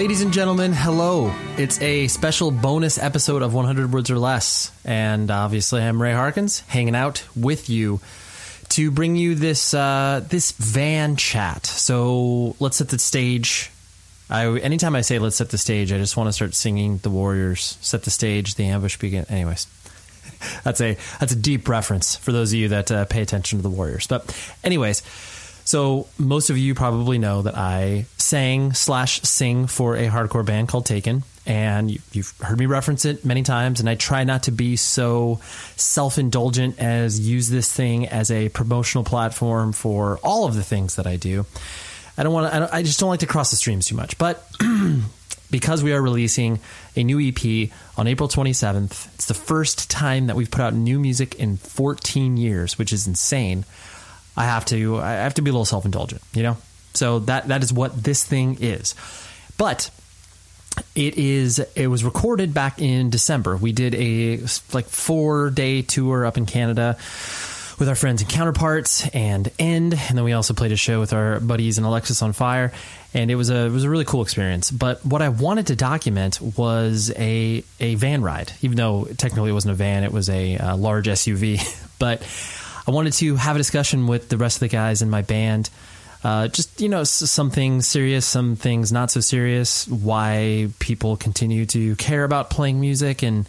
Ladies and gentlemen, hello. It's a special bonus episode of 100 Words or Less. And obviously, I'm Ray Harkins, hanging out with you to bring you this uh, this van chat. So let's set the stage. I, anytime I say let's set the stage, I just want to start singing the Warriors, set the stage, the ambush begin. Anyways, that's a that's a deep reference for those of you that uh, pay attention to the Warriors. But anyways, so most of you probably know that I sang slash sing for a hardcore band called Taken, and you, you've heard me reference it many times. And I try not to be so self indulgent as use this thing as a promotional platform for all of the things that I do. I don't want to. I, I just don't like to cross the streams too much, but. because we are releasing a new EP on April 27th, it's the first time that we've put out new music in 14 years, which is insane. I have to I have to be a little self indulgent, you know. So that that is what this thing is. But it is it was recorded back in December. We did a like four day tour up in Canada with our friends and counterparts and End, and then we also played a show with our buddies and Alexisonfire, and it was a it was a really cool experience. But what I wanted to document was a a van ride, even though technically it wasn't a van, it was a, a large SUV, but. I wanted to have a discussion with the rest of the guys in my band. Uh, just you know, some things serious, some things not so serious. Why people continue to care about playing music, and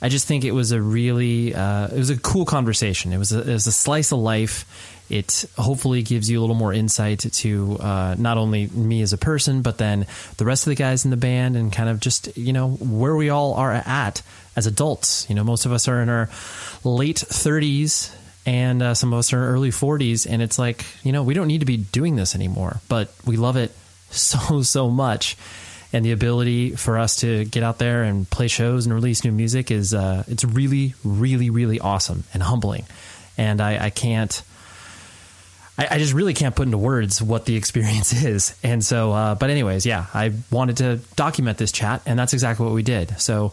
I just think it was a really, uh, it was a cool conversation. It was a, it was a slice of life. It hopefully gives you a little more insight to uh, not only me as a person, but then the rest of the guys in the band, and kind of just you know where we all are at as adults. You know, most of us are in our late thirties and uh, some of us are in early 40s and it's like you know we don't need to be doing this anymore but we love it so so much. And the ability for us to get out there and play shows and release new music is uh, it's really really really awesome and humbling. And i, I can't I, I, just really can't put into words what the experience is. And so uh, but anyways yeah i wanted to document this chat and that's exactly what we did. So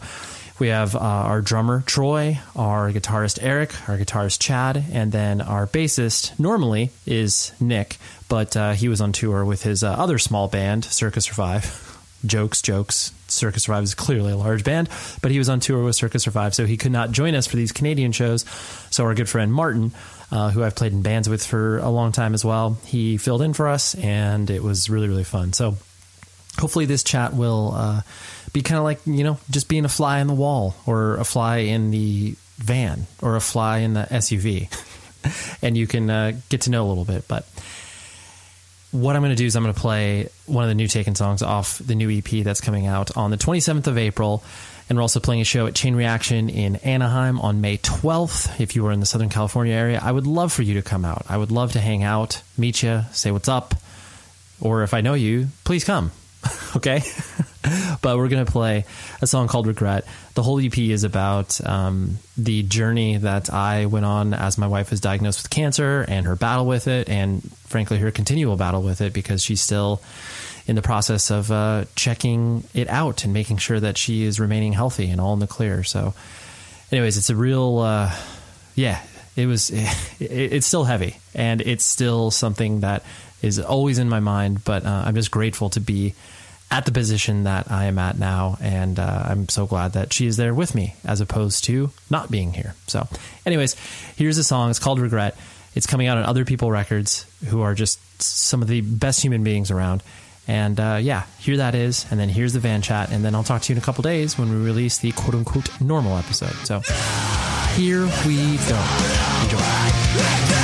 we have uh, our drummer Troy, our guitarist Eric, our guitarist Chad, and then our bassist normally is Nick, but uh, he was on tour with his uh, other small band, Circa Survive. jokes, jokes. Circa Survive is clearly a large band, but he was on tour with Circa Survive, so he could not join us for these Canadian shows. So our good friend Martin, uh, who I've played in bands with for a long time as well, he filled in for us, and it was really really fun. So hopefully this chat will uh, be kind of like you know just being a fly in the wall or a fly in the van or a fly in the SUV, and you can uh, get to know a little bit. But what I'm going to do is I'm going to play one of the new Taken songs off the new EP that's coming out on the 27th of April. And we're also playing a show at Chain Reaction in Anaheim on May 12th. If you are in the Southern California area, I would love for you to come out. I would love to hang out, meet you, say what's up. Or if I know you, please come. okay? but we're going to play a song called Regret. The whole EP is about um, the journey that I went on as my wife was diagnosed with cancer and her battle with it, and frankly, her continual battle with it because she's still in the process of uh, checking it out and making sure that she is remaining healthy and all in the clear. So, anyways, it's a real, uh, yeah, it was, it, it's still heavy and it's still something that is always in my mind, but uh, I'm just grateful to be at the position that I am at now. And uh, I'm so glad that she is there with me as opposed to not being here. So, anyways, here's a song. It's called Regret. It's coming out on Other People Records, who are just some of the best human beings around. And uh, yeah, here that is. And then here's the van chat. And then I'll talk to you in a couple days when we release the quote unquote normal episode. So here we go. Enjoy.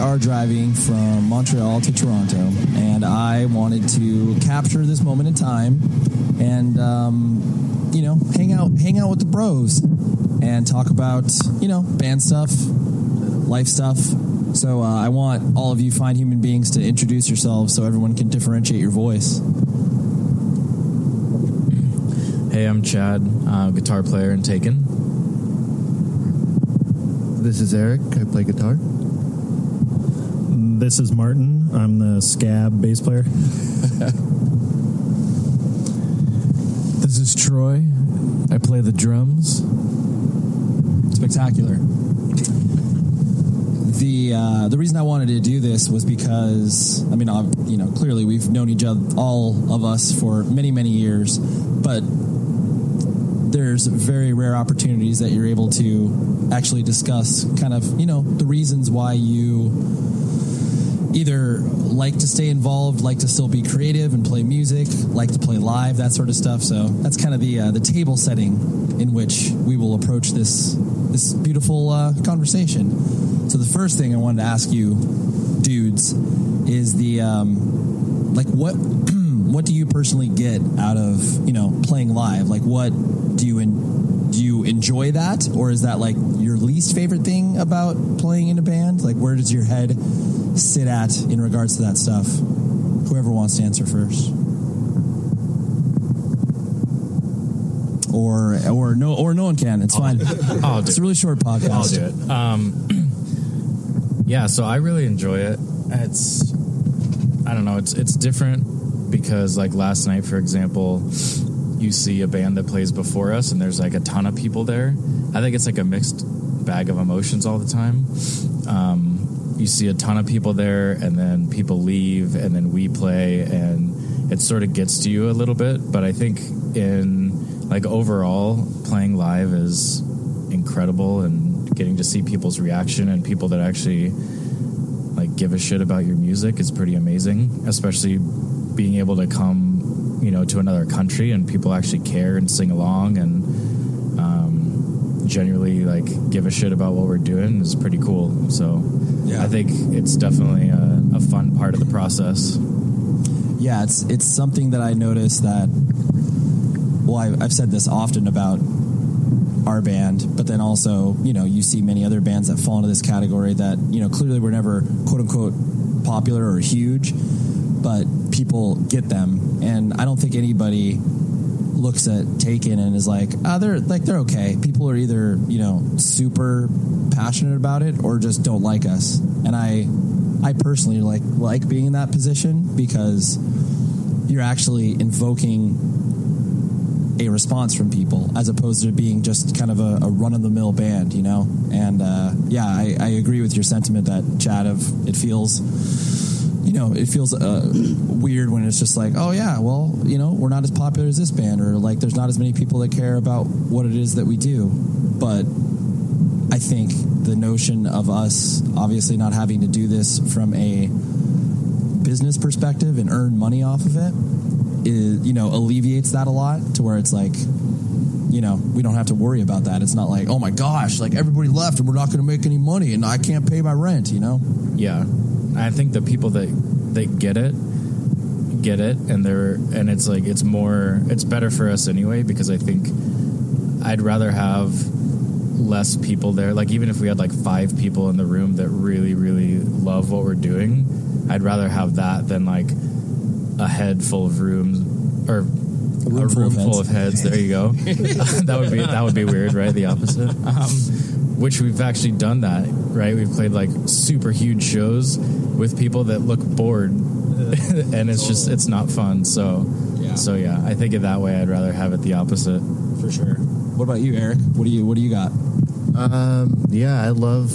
We are driving from Montreal to Toronto, and I wanted to capture this moment in time, and um, you know, hang out, hang out with the bros, and talk about you know band stuff, life stuff. So uh, I want all of you fine human beings to introduce yourselves, so everyone can differentiate your voice. Hey, I'm Chad, uh, guitar player in Taken. This is Eric. I play guitar. This is Martin. I'm the scab bass player. this is Troy. I play the drums. Spectacular. The uh, the reason I wanted to do this was because I mean I've, you know clearly we've known each other all of us for many many years, but there's very rare opportunities that you're able to actually discuss kind of you know the reasons why you either like to stay involved, like to still be creative and play music, like to play live, that sort of stuff. So that's kind of the uh, the table setting in which we will approach this this beautiful uh, conversation. So the first thing I wanted to ask you, dudes, is the um, like what what do you personally get out of you know playing live? Like what do you do you enjoy that, or is that like your least favorite thing about playing in a band? Like where does your head sit at in regards to that stuff? Whoever wants to answer first. Or or no or no one can. It's fine. I'll do it's a really short podcast. I'll do it. Um, yeah, so I really enjoy it. It's I don't know. It's it's different because like last night, for example, you see a band that plays before us, and there's like a ton of people there. I think it's like a mixed bag of emotions all the time. You see a ton of people there, and then people leave, and then we play, and it sort of gets to you a little bit. But I think in like overall, playing live is incredible, and getting to see people's reaction and people that actually like give a shit about your music is pretty amazing, especially being able to come, you know, to another country and people actually care and sing along and generally like give a shit about what we're doing is pretty cool. So Yeah. I think it's definitely a, a fun part of the process. Yeah, it's it's something that I noticed that. Well, I, I've said this often about our band, but then also, you know, you see many other bands that fall into this category that you know clearly were never quote unquote popular or huge, but people get them, and I don't think anybody looks at Taken and is like, ah, they're like they're okay. People are either you know super passionate about it or just don't like us, and I I personally like like being in that position because you're actually invoking a response from people as opposed to being just kind of a, a run of the mill band, you know. And uh, yeah, I, I, agree with your sentiment that Chad of it feels, you know, it feels uh, weird when it's just like, oh yeah, well, you know, we're not as popular as this band, or like there's not as many people that care about what it is that we do. But I think the notion of us obviously not having to do this from a business perspective and earn money off of it is, you know, alleviates that a lot to where it's like, you know, we don't have to worry about that. It's not like, oh my gosh, like everybody left and we're not going to make any money and I can't pay my rent, you know? Yeah. I think the people that, that get it, get it and they're, and it's like, it's more, it's better for us anyway, because I think I'd rather have less people there. Like even if we had like five people in the room that really, really love what we're doing, I'd rather have that than like a head full of rooms or a room, a full, room of full, of heads. There you go. that would be that would be weird, right? The opposite. Um, which we've actually done that, right? We've played like super huge shows with people that look bored, and it's just it's not fun. So, yeah. so yeah, I think it that way. I'd rather have it the opposite for sure. What about you, Eric? What do you What do you got? Um, yeah, I love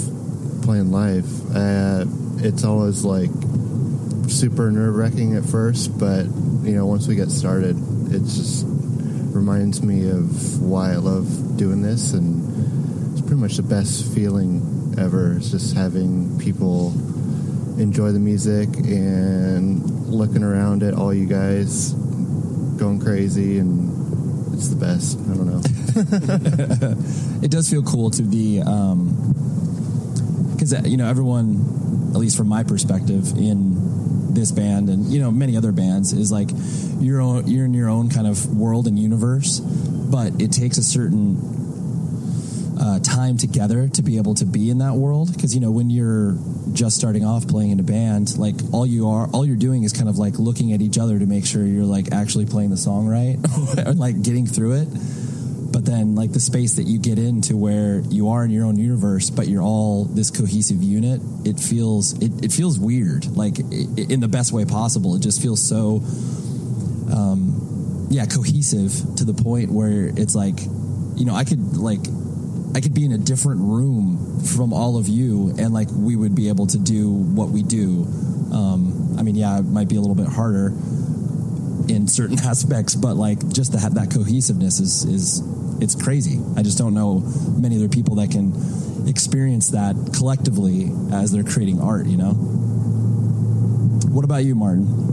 playing live. Uh, it's always like super nerve wracking at first, but you know, once we get started, it just reminds me of why I love doing this, and it's pretty much the best feeling ever. It's just having people enjoy the music and looking around at all you guys going crazy and it's the best. I don't know. it does feel cool to be, because um, you know everyone, at least from my perspective, in this band and you know many other bands is like you're you're in your own kind of world and universe, but it takes a certain uh, time together to be able to be in that world. Because you know when you're just starting off playing in a band like all you are all you're doing is kind of like looking at each other to make sure you're like actually playing the song right or like getting through it. But then like the space that you get into where you are in your own universe but you're all this cohesive unit it feels it, it feels weird. Like in the best way possible. It just feels so um yeah cohesive to the point where it's like you know i could like i could be in a different room from all of you and like we would be able to do what we do um i mean yeah it might be a little bit harder in certain aspects, but like just that that cohesiveness is is it's crazy. I just don't know many other people that can experience that collectively as they're creating art. You know. What about you, Martin?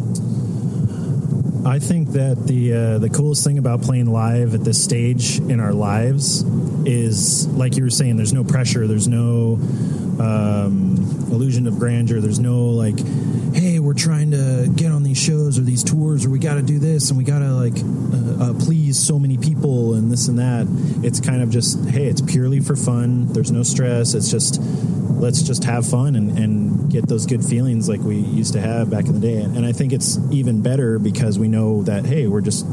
I think that the uh, the coolest thing about playing live at this stage in our lives is, like you were saying, there's no pressure, there's no um, illusion of grandeur, there's no like we're trying to get on these shows or these tours, or we got to do this, and we got to like uh, uh, please so many people, and this and that. It's kind of just, hey, it's purely for fun. There's no stress. It's just let's just have fun and, and get those good feelings like we used to have back in the day. And I think it's even better because we know that hey, we're just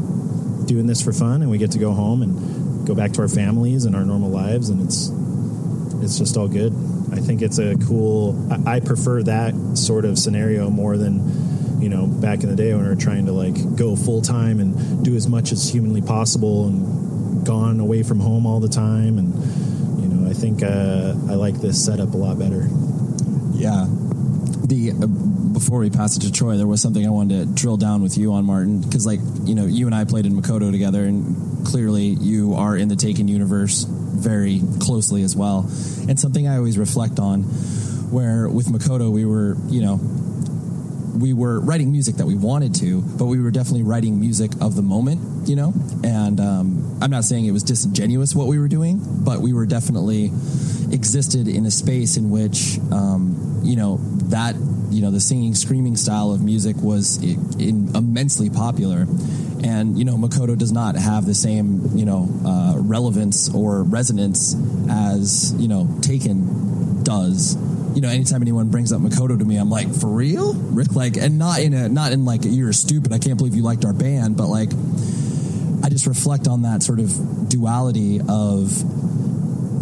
doing this for fun, and we get to go home and go back to our families and our normal lives, and it's it's just all good. I think it's a cool. I, I prefer that sort of scenario more than you know back in the day when we were trying to like go full time and do as much as humanly possible and gone away from home all the time and you know I think uh, I like this setup a lot better. Yeah. The uh, before we pass it to Troy, there was something I wanted to drill down with you on Martin because like you know you and I played in Makoto together and clearly you are in the Taken universe very closely as well. And something I always reflect on, where with Makoto we were, you know, we were writing music that we wanted to, but we were definitely writing music of the moment, you know. And um, I'm not saying it was disingenuous what we were doing, but we were definitely existed in a space in which, um, you know, that you know the singing, screaming style of music was in, immensely popular and you know Makoto does not have the same you know uh, relevance or resonance as you know Taken does you know, anytime anyone brings up Makoto to me, I'm like, for real, Rick? Like, and not in a not in like you're stupid. I can't believe you liked our band, but like, I just reflect on that sort of duality of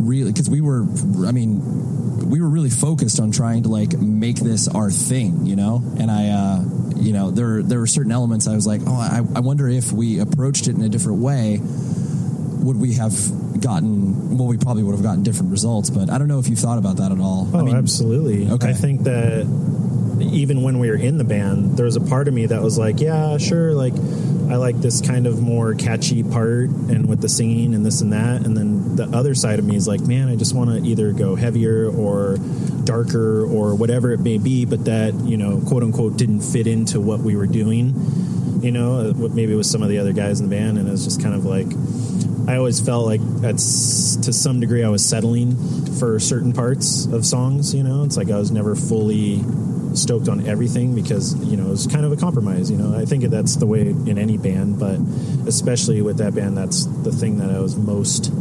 really because we were, I mean, we were really focused on trying to like make this our thing, you know, and I. uh you know, there there were certain elements I was like, oh, I, I wonder if we approached it in a different way, would we have gotten? Well, we probably would have gotten different results. But I don't know if you've thought about that at all. Oh, I mean, absolutely. Okay. I think that even when we were in the band, there was a part of me that was like, yeah, sure, like I like this kind of more catchy part and with the singing and this and that. And then the other side of me is like, man, I just want to either go heavier or darker or whatever it may be, but that, you know, quote unquote didn't fit into what we were doing, you know, uh, maybe with some of the other guys in the band. And it was just kind of like, I always felt like that's to some degree I was settling for certain parts of songs, you know, it's like I was never fully stoked on everything because you know it was kind of a compromise you know i think that's the way in any band but especially with that band that's the thing that i was most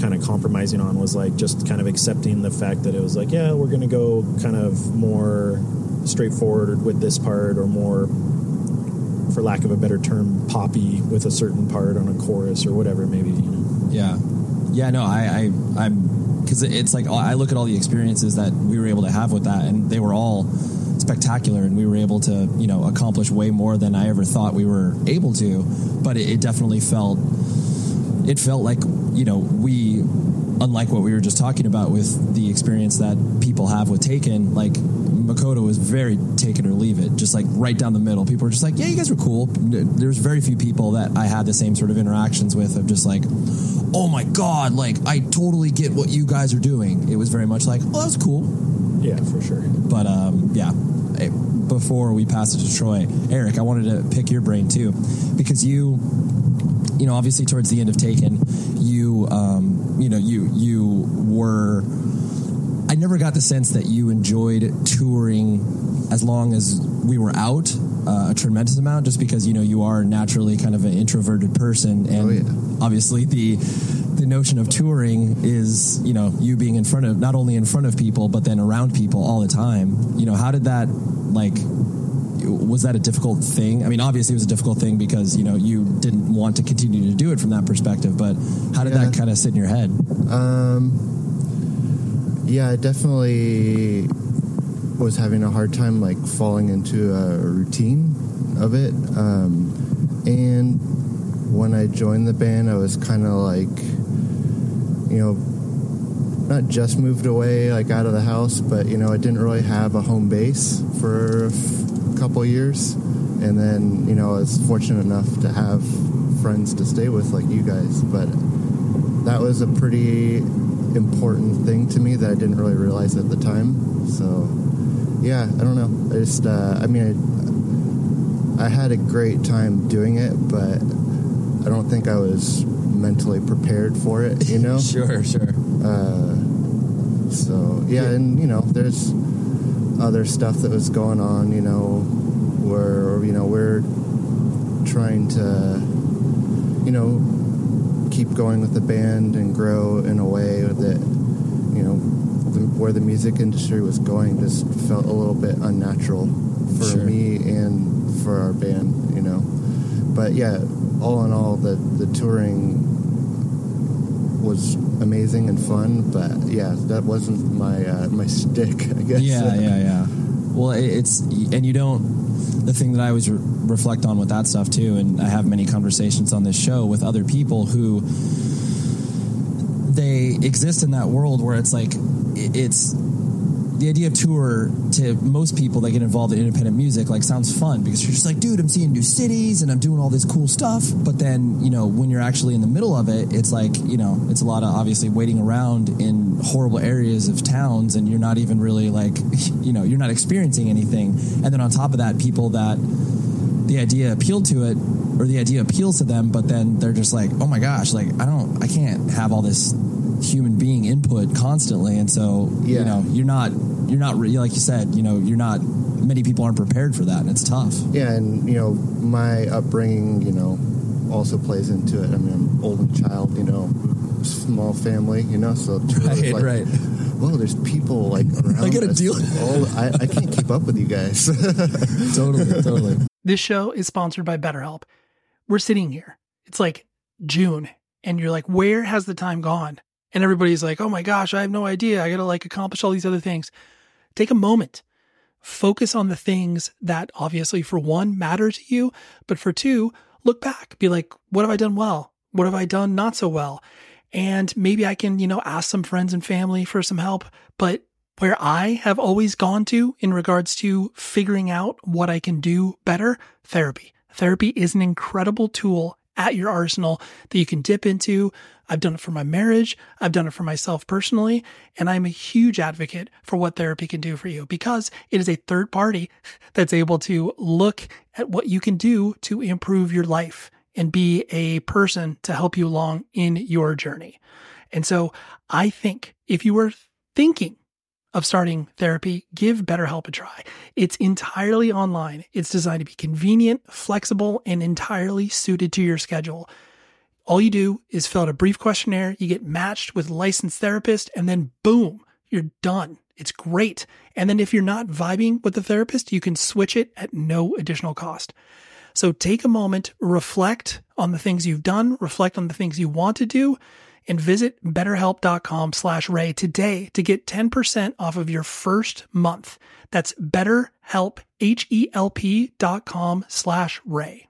kind of compromising on was like just kind of accepting the fact that it was like yeah we're going to go kind of more straightforward with this part or more for lack of a better term poppy with a certain part on a chorus or whatever maybe you know yeah, yeah. No, I, I I'm because it's like uh, I look at all the experiences that we were able to have with that, and they were all spectacular, and we were able to you know accomplish way more than I ever thought we were able to. But it, it definitely felt it felt like you know we unlike what we were just talking about with the experience that people have with Taken, like Makoto was very take it or leave it, just like right down the middle. People were just like, yeah, you guys were cool. There's very few people that I had the same sort of interactions with of just like, oh my god, like I totally get what you guys are doing. It was very much like, oh, that was cool. yeah for sure But um, yeah, before we pass it to Troy, Eric, I wanted to pick your brain too, because you, you know, obviously towards the end of Taken, you, um, you know, you you were. I never got the sense that you enjoyed touring as long as we were out uh, a tremendous amount, just because you know you are naturally kind of an introverted person, and obviously the the notion of touring is you know you being in front of not only in front of people but then around people all the time. You know, how did that like? Was that a difficult thing? I mean, obviously it was a difficult thing because you know you didn't want to continue to do it from that perspective. But how did that kind of sit in your head? Um, yeah, I definitely was having a hard time like falling into a routine of it. Um, and when I joined the band, I was kind of like, you know, not just moved away like out of the house, but you know, I didn't really have a home base for couple years. And then, you know, I was fortunate enough to have friends to stay with like you guys, but that was a pretty important thing to me that I didn't really realize at the time. So, yeah, I don't know. I just, uh, I mean, I, I had a great time doing it, but I don't think I was mentally prepared for it, you know? sure, sure. Uh, so, yeah, and, you know, there's other stuff that was going on, you know, where, you know, we're trying to, you know, keep going with the band and grow in a way that you know the, where the music industry was going just felt a little bit unnatural for Sure. me and for our band you know but yeah all in all the the touring was amazing and fun but yeah that wasn't my uh, my stick i guess Yeah, yeah, yeah. Well, it's and you don't. The thing that I always re- reflect on with that stuff too, and I have many conversations on this show with other people who they exist in that world where it's like it's the idea of tour to most people that get involved in independent music like sounds fun because you're just like dude i'm seeing new cities and i'm doing all this cool stuff. But then you know when you're actually in the middle of it it's like you know it's a lot of obviously waiting around in horrible areas of towns and you're not even really like you know you're not experiencing anything. And then on top of that people that the idea appealed to it or the idea appeals to them but then they're just like oh my gosh like i don't i can't have all this human being input constantly and so you know you're not you're not re- like you said you know you're not many people aren't prepared for that and it's tough yeah and you know my upbringing you know also plays into it i mean i'm an only child you know small family you know so tour was Right, like right. whoa, there's people like around. I gotta us. deal- All, I, I can't keep up with you guys. totally, totally. This show is sponsored by BetterHelp. We're sitting here. It's like June, and you're like, where has the time gone? And everybody's like, oh my gosh, I have no idea. I got to like accomplish all these other things. Take a moment. Focus on the things that obviously, for one, matter to you, but for two, look back. Be like, what have I done well? What have I done not so well? And maybe I can, you know, ask some friends and family for some help. But where I have always gone to in regards to figuring out what I can do better, therapy. Therapy is an incredible tool at your arsenal that you can dip into. I've done it for my marriage. I've done it for myself personally. And I'm a huge advocate for what therapy can do for you because it is a third party that's able to look at what you can do to improve your life and be a person to help you along in your journey. And so I think if you were thinking of starting therapy, give BetterHelp a try. It's entirely online. It's designed to be convenient, flexible, and entirely suited to your schedule. All you do is fill out a brief questionnaire, you get matched with licensed therapist, and then boom, you're done. It's great. And then if you're not vibing with the therapist, you can switch it at no additional cost. So take a moment, reflect on the things you've done, reflect on the things you want to do, and visit betterhelp.com slash ray today to get 10% off of your first month. That's betterhelp, H-E-L-P dot com slash ray.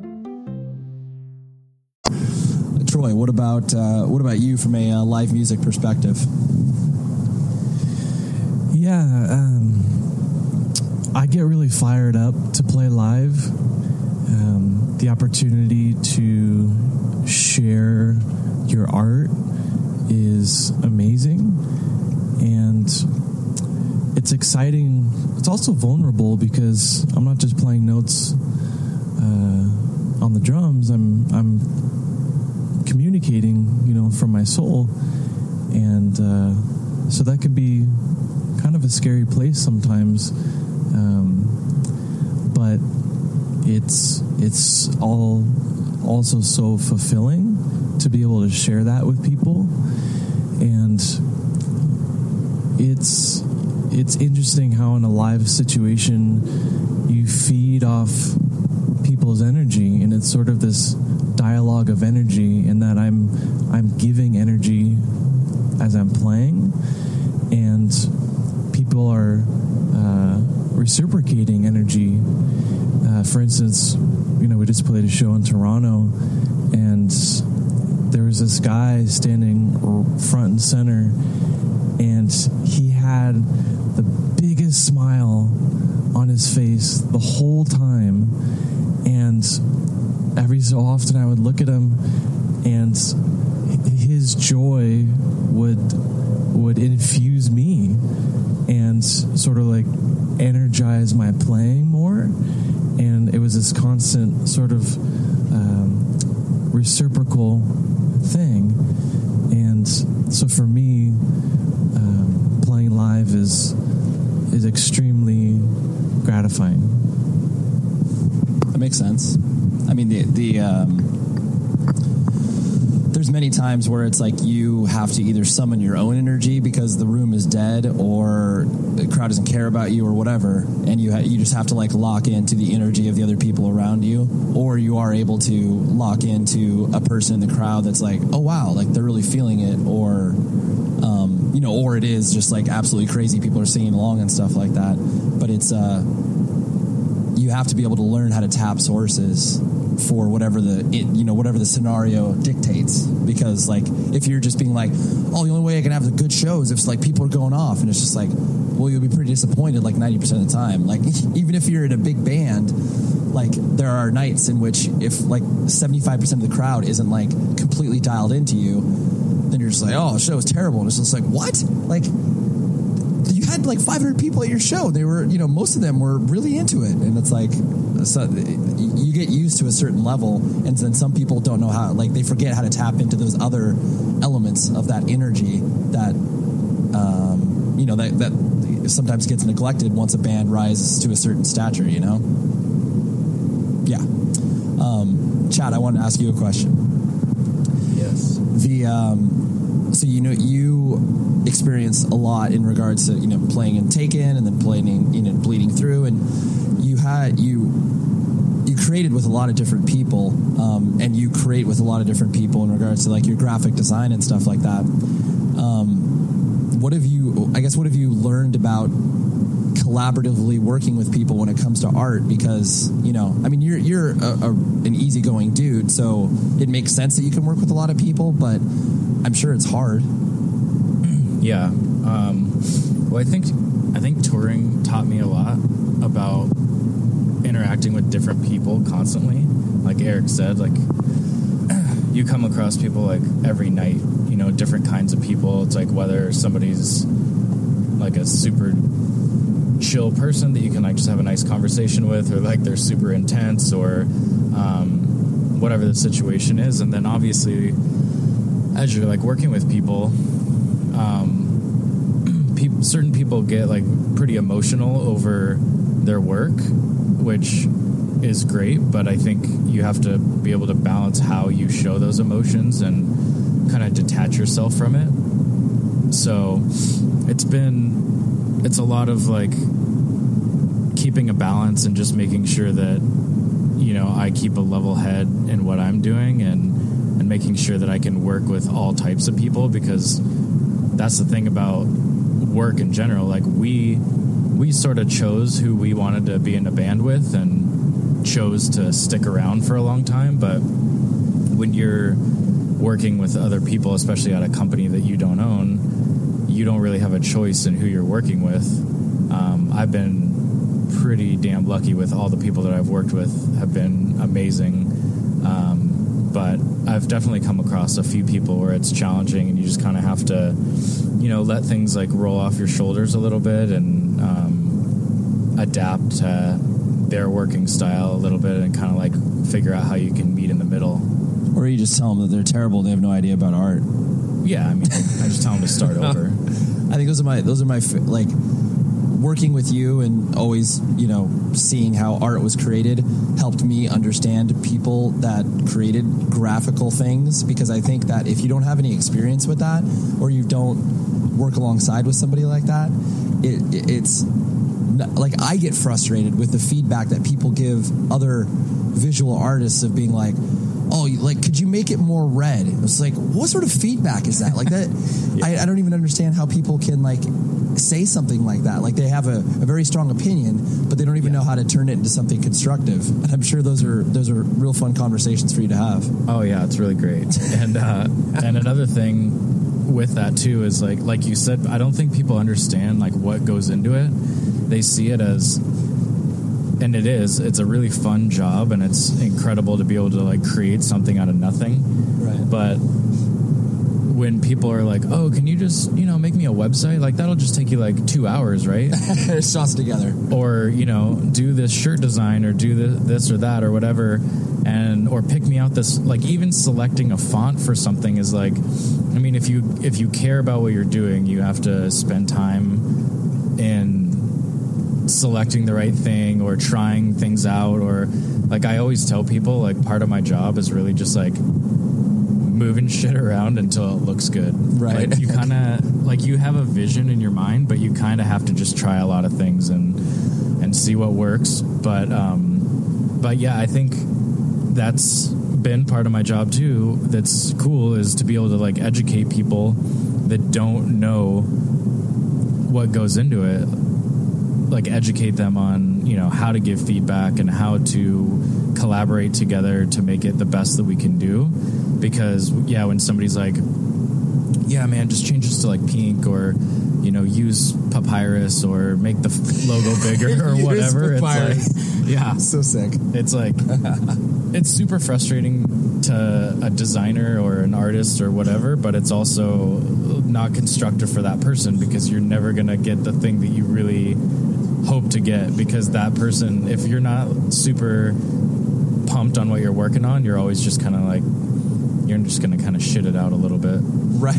Troy, what about uh, what about you from a uh, live music perspective? Yeah, um, I get really fired up to play live. Um, the opportunity to share your art is amazing, and it's exciting. It's also vulnerable because I'm not just playing notes uh, on the drums. I'm I'm communicating, you know, from my soul, and uh, so that can be kind of a scary place sometimes. Um, but it's it's all also so fulfilling to be able to share that with people, and it's it's interesting how in a live situation you feed off people's energy, and it's sort of this dialogue of energy, in that I'm I'm giving energy as I'm playing, and people are uh, reciprocating energy. Uh, for instance, you know, we just played a show in Toronto, and there was this guy standing front and center, and he had the biggest smile on his face the whole time. And every so often, I would look at him, and his joy would would infuse me and sort of like energize my playing more. And it was this constant sort of um, reciprocal thing. And so for me, um, playing live is is extremely gratifying. That makes sense. I mean, the the um, there's many times where it's like you have to either summon your own energy because the room is dead or the crowd doesn't care about you or whatever and you ha- you just have to like lock into the energy of the other people around you or you are able to lock into a person in the crowd that's like oh wow like they're really feeling it or um, you know or it is just like absolutely crazy. People are singing along and stuff like that. But it's uh you have to be able to learn how to tap sources for whatever the it, you know whatever the scenario dictates. Because like if you're just being like oh the only way i can have a good show is if like people are going off and it's just like well you'll be pretty disappointed like 90% of the time. Like even if you're in a big band like there are nights in which if like 75% of the crowd isn't like completely dialed into you then you're just like oh the show is terrible. And it's just like what? Like you had like 500 people at your show. They were, you know, most of them were really into it, and it's like, so you get used to a certain level, and then some people don't know how, like, they forget how to tap into those other elements of that energy that, um, you know, that that sometimes gets neglected once a band rises to a certain stature. You know, yeah. Um, Chad, I wanted to ask you a question. Yes. The um, so you know you experience a lot in regards to you know playing in Taken and then playing you know bleeding through and you had you created with a lot of different people um, and you create with a lot of different people in regards to like your graphic design and stuff like that. Um, what have you? I guess what have you learned about collaboratively working with people when it comes to art because you know i mean you're you're a, a, an easygoing dude so it makes sense that you can work with a lot of people but i'm sure it's hard yeah um, well i think i think touring taught me a lot about interacting with different people constantly. Like eric said like you come across people like every night you know different kinds of people. It's like whether somebody's like a super chill person that you can like just have a nice conversation with or like they're super intense or um, whatever the situation is. And then obviously as you're like working with people um, pe- certain people get like pretty emotional over their work which is great but i think you have to be able to balance how you show those emotions and kind of detach yourself from it. So it's been it's a lot of like keeping a balance and just making sure that you know I keep a level head in what I'm doing and and making sure that I can work with all types of people because that's the thing about work in general. Like we we sort of chose who we wanted to be in a band with and chose to stick around for a long time but when you're working with other people especially at a company that you don't own you don't really have a choice in who you're working with um, I've been pretty damn lucky with all the people that I've worked with have been amazing. Um, but I've definitely come across a few people where it's challenging and you just kind of have to, you know, let things like roll off your shoulders a little bit and um, adapt to their working style a little bit and kind of like figure out how you can meet in the middle. or you just tell them that they're terrible they have no idea about art Yeah, I mean, I just tell them to start over. I think those are my those are my like working with you and always you know seeing how art was created helped me understand people that created graphical things because I think that if you don't have any experience with that or you don't work alongside with somebody like that it, it it's n- like I get frustrated with the feedback that people give other visual artists of being like oh like could you make it more red? It's like what sort of feedback is that? Like that I, I don't even understand how people can like say something like that. Like they have a, a very strong opinion but they don't even know how to turn it into something constructive. And i'm sure those are those are real fun conversations for you to have. Oh yeah, it's really great. And uh, and another thing with that too is like like you said, I don't think people understand like what goes into it. They see it as and it is it's a really fun job and it's incredible to be able to like create something out of nothing. Right. But when people are like oh can you just you know make me a website? Like that'll just take you like two hours right? Shots together. Or you know do this shirt design or do this, this or that or whatever and or pick me out this like even selecting a font for something is like i mean if you if you care about what you're doing you have to spend time selecting the right thing or trying things out or like i always tell people like part of my job is really just like moving shit around until it looks good. Right. Like you kind of like you have a vision in your mind, but you kind of have to just try a lot of things and and see what works. But um, but yeah, I think that's been part of my job too. That's cool is to be able to like educate people that don't know what goes into it like educate them on you know how to give feedback and how to collaborate together to make it the best that we can do. Because yeah when somebody's like yeah man just change this to like pink or you know use papyrus or make the f- logo bigger or whatever papyrus. it's like yeah. So sick. It's like it's super frustrating to a designer or an artist or whatever but it's also not constructive for that person because you're never going to get the thing that you really hope to get because that person if you're not super pumped on what you're working on you're always just kind of like you're just going to kind of shit it out a little bit right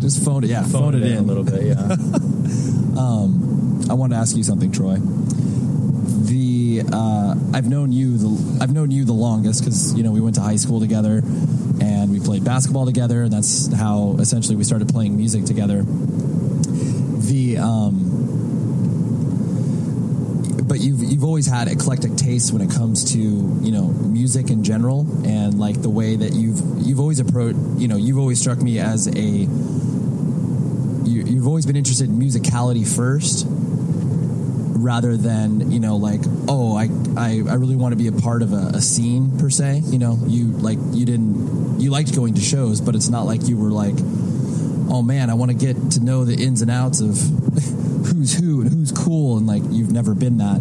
just phone it yeah phone, it in. a little bit yeah um, I want to ask you something, Troy. The uh, I've known you the I've known you the longest because you know we went to high school together and we played basketball together, and that's how essentially we started playing music together. The um, but you've you've always had eclectic tastes when it comes to you know music in general, and like the way that you've you've always approached you know you've always struck me as a you, you've always been interested in musicality first rather than you know like oh I, I I really want to be a part of a, a scene per se. You know you like you didn't you liked going to shows but it's not like you were like oh man I want to get to know the ins and outs of who's who and who's cool. And like you've never been that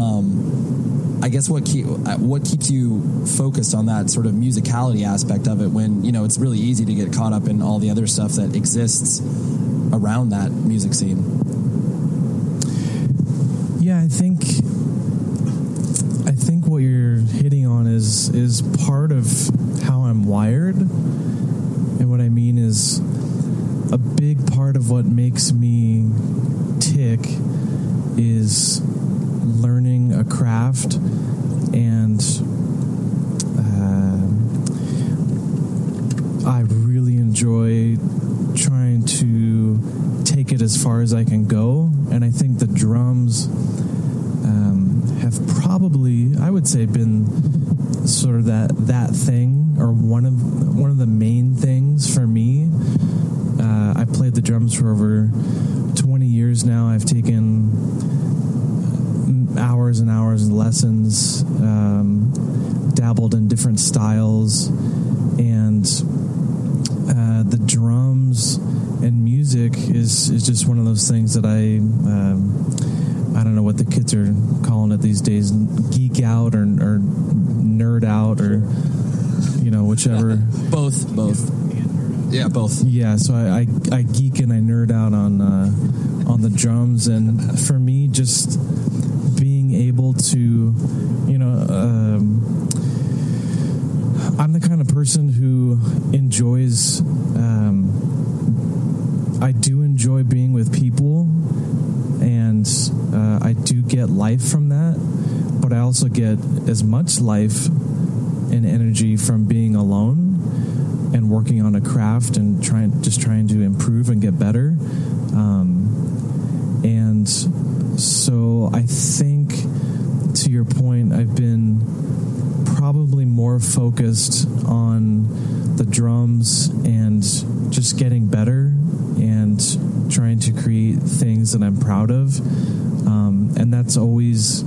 um I guess what keep what keeps you focused on that sort of musicality aspect of it when you know it's really easy to get caught up in all the other stuff that exists around that music scene Yeah, I think I think what you're hitting on is is part of how I'm wired. And what I mean is a big part of what makes me tick is learning a craft and uh, I really enjoy trying to take it as far as I can go. And I think the drums um, have probably, I would say, been sort of that that thing or one of one of the main things for me. Uh, I played the drums for over 20 years now. I've taken hours and hours of lessons, um, dabbled in different styles, and uh, the drums and music is is just one of those things that I um, I don't know what the kids are calling it these days geek out or, or nerd out or you know whichever. Both. Both. Yeah both. Yeah so I, I, I geek and I nerd out on uh, on the drums and for me just able to you know um, I'm the kind of person who enjoys. Um, I do enjoy being with people, and uh, I do get life from that. But I also get as much life and energy from being alone and working on a craft and trying, just trying to improve and get better. Um, and so I think, to your point, I've been probably more focused on the drums and just getting better and trying to create things that I'm proud of. Um, and that's always,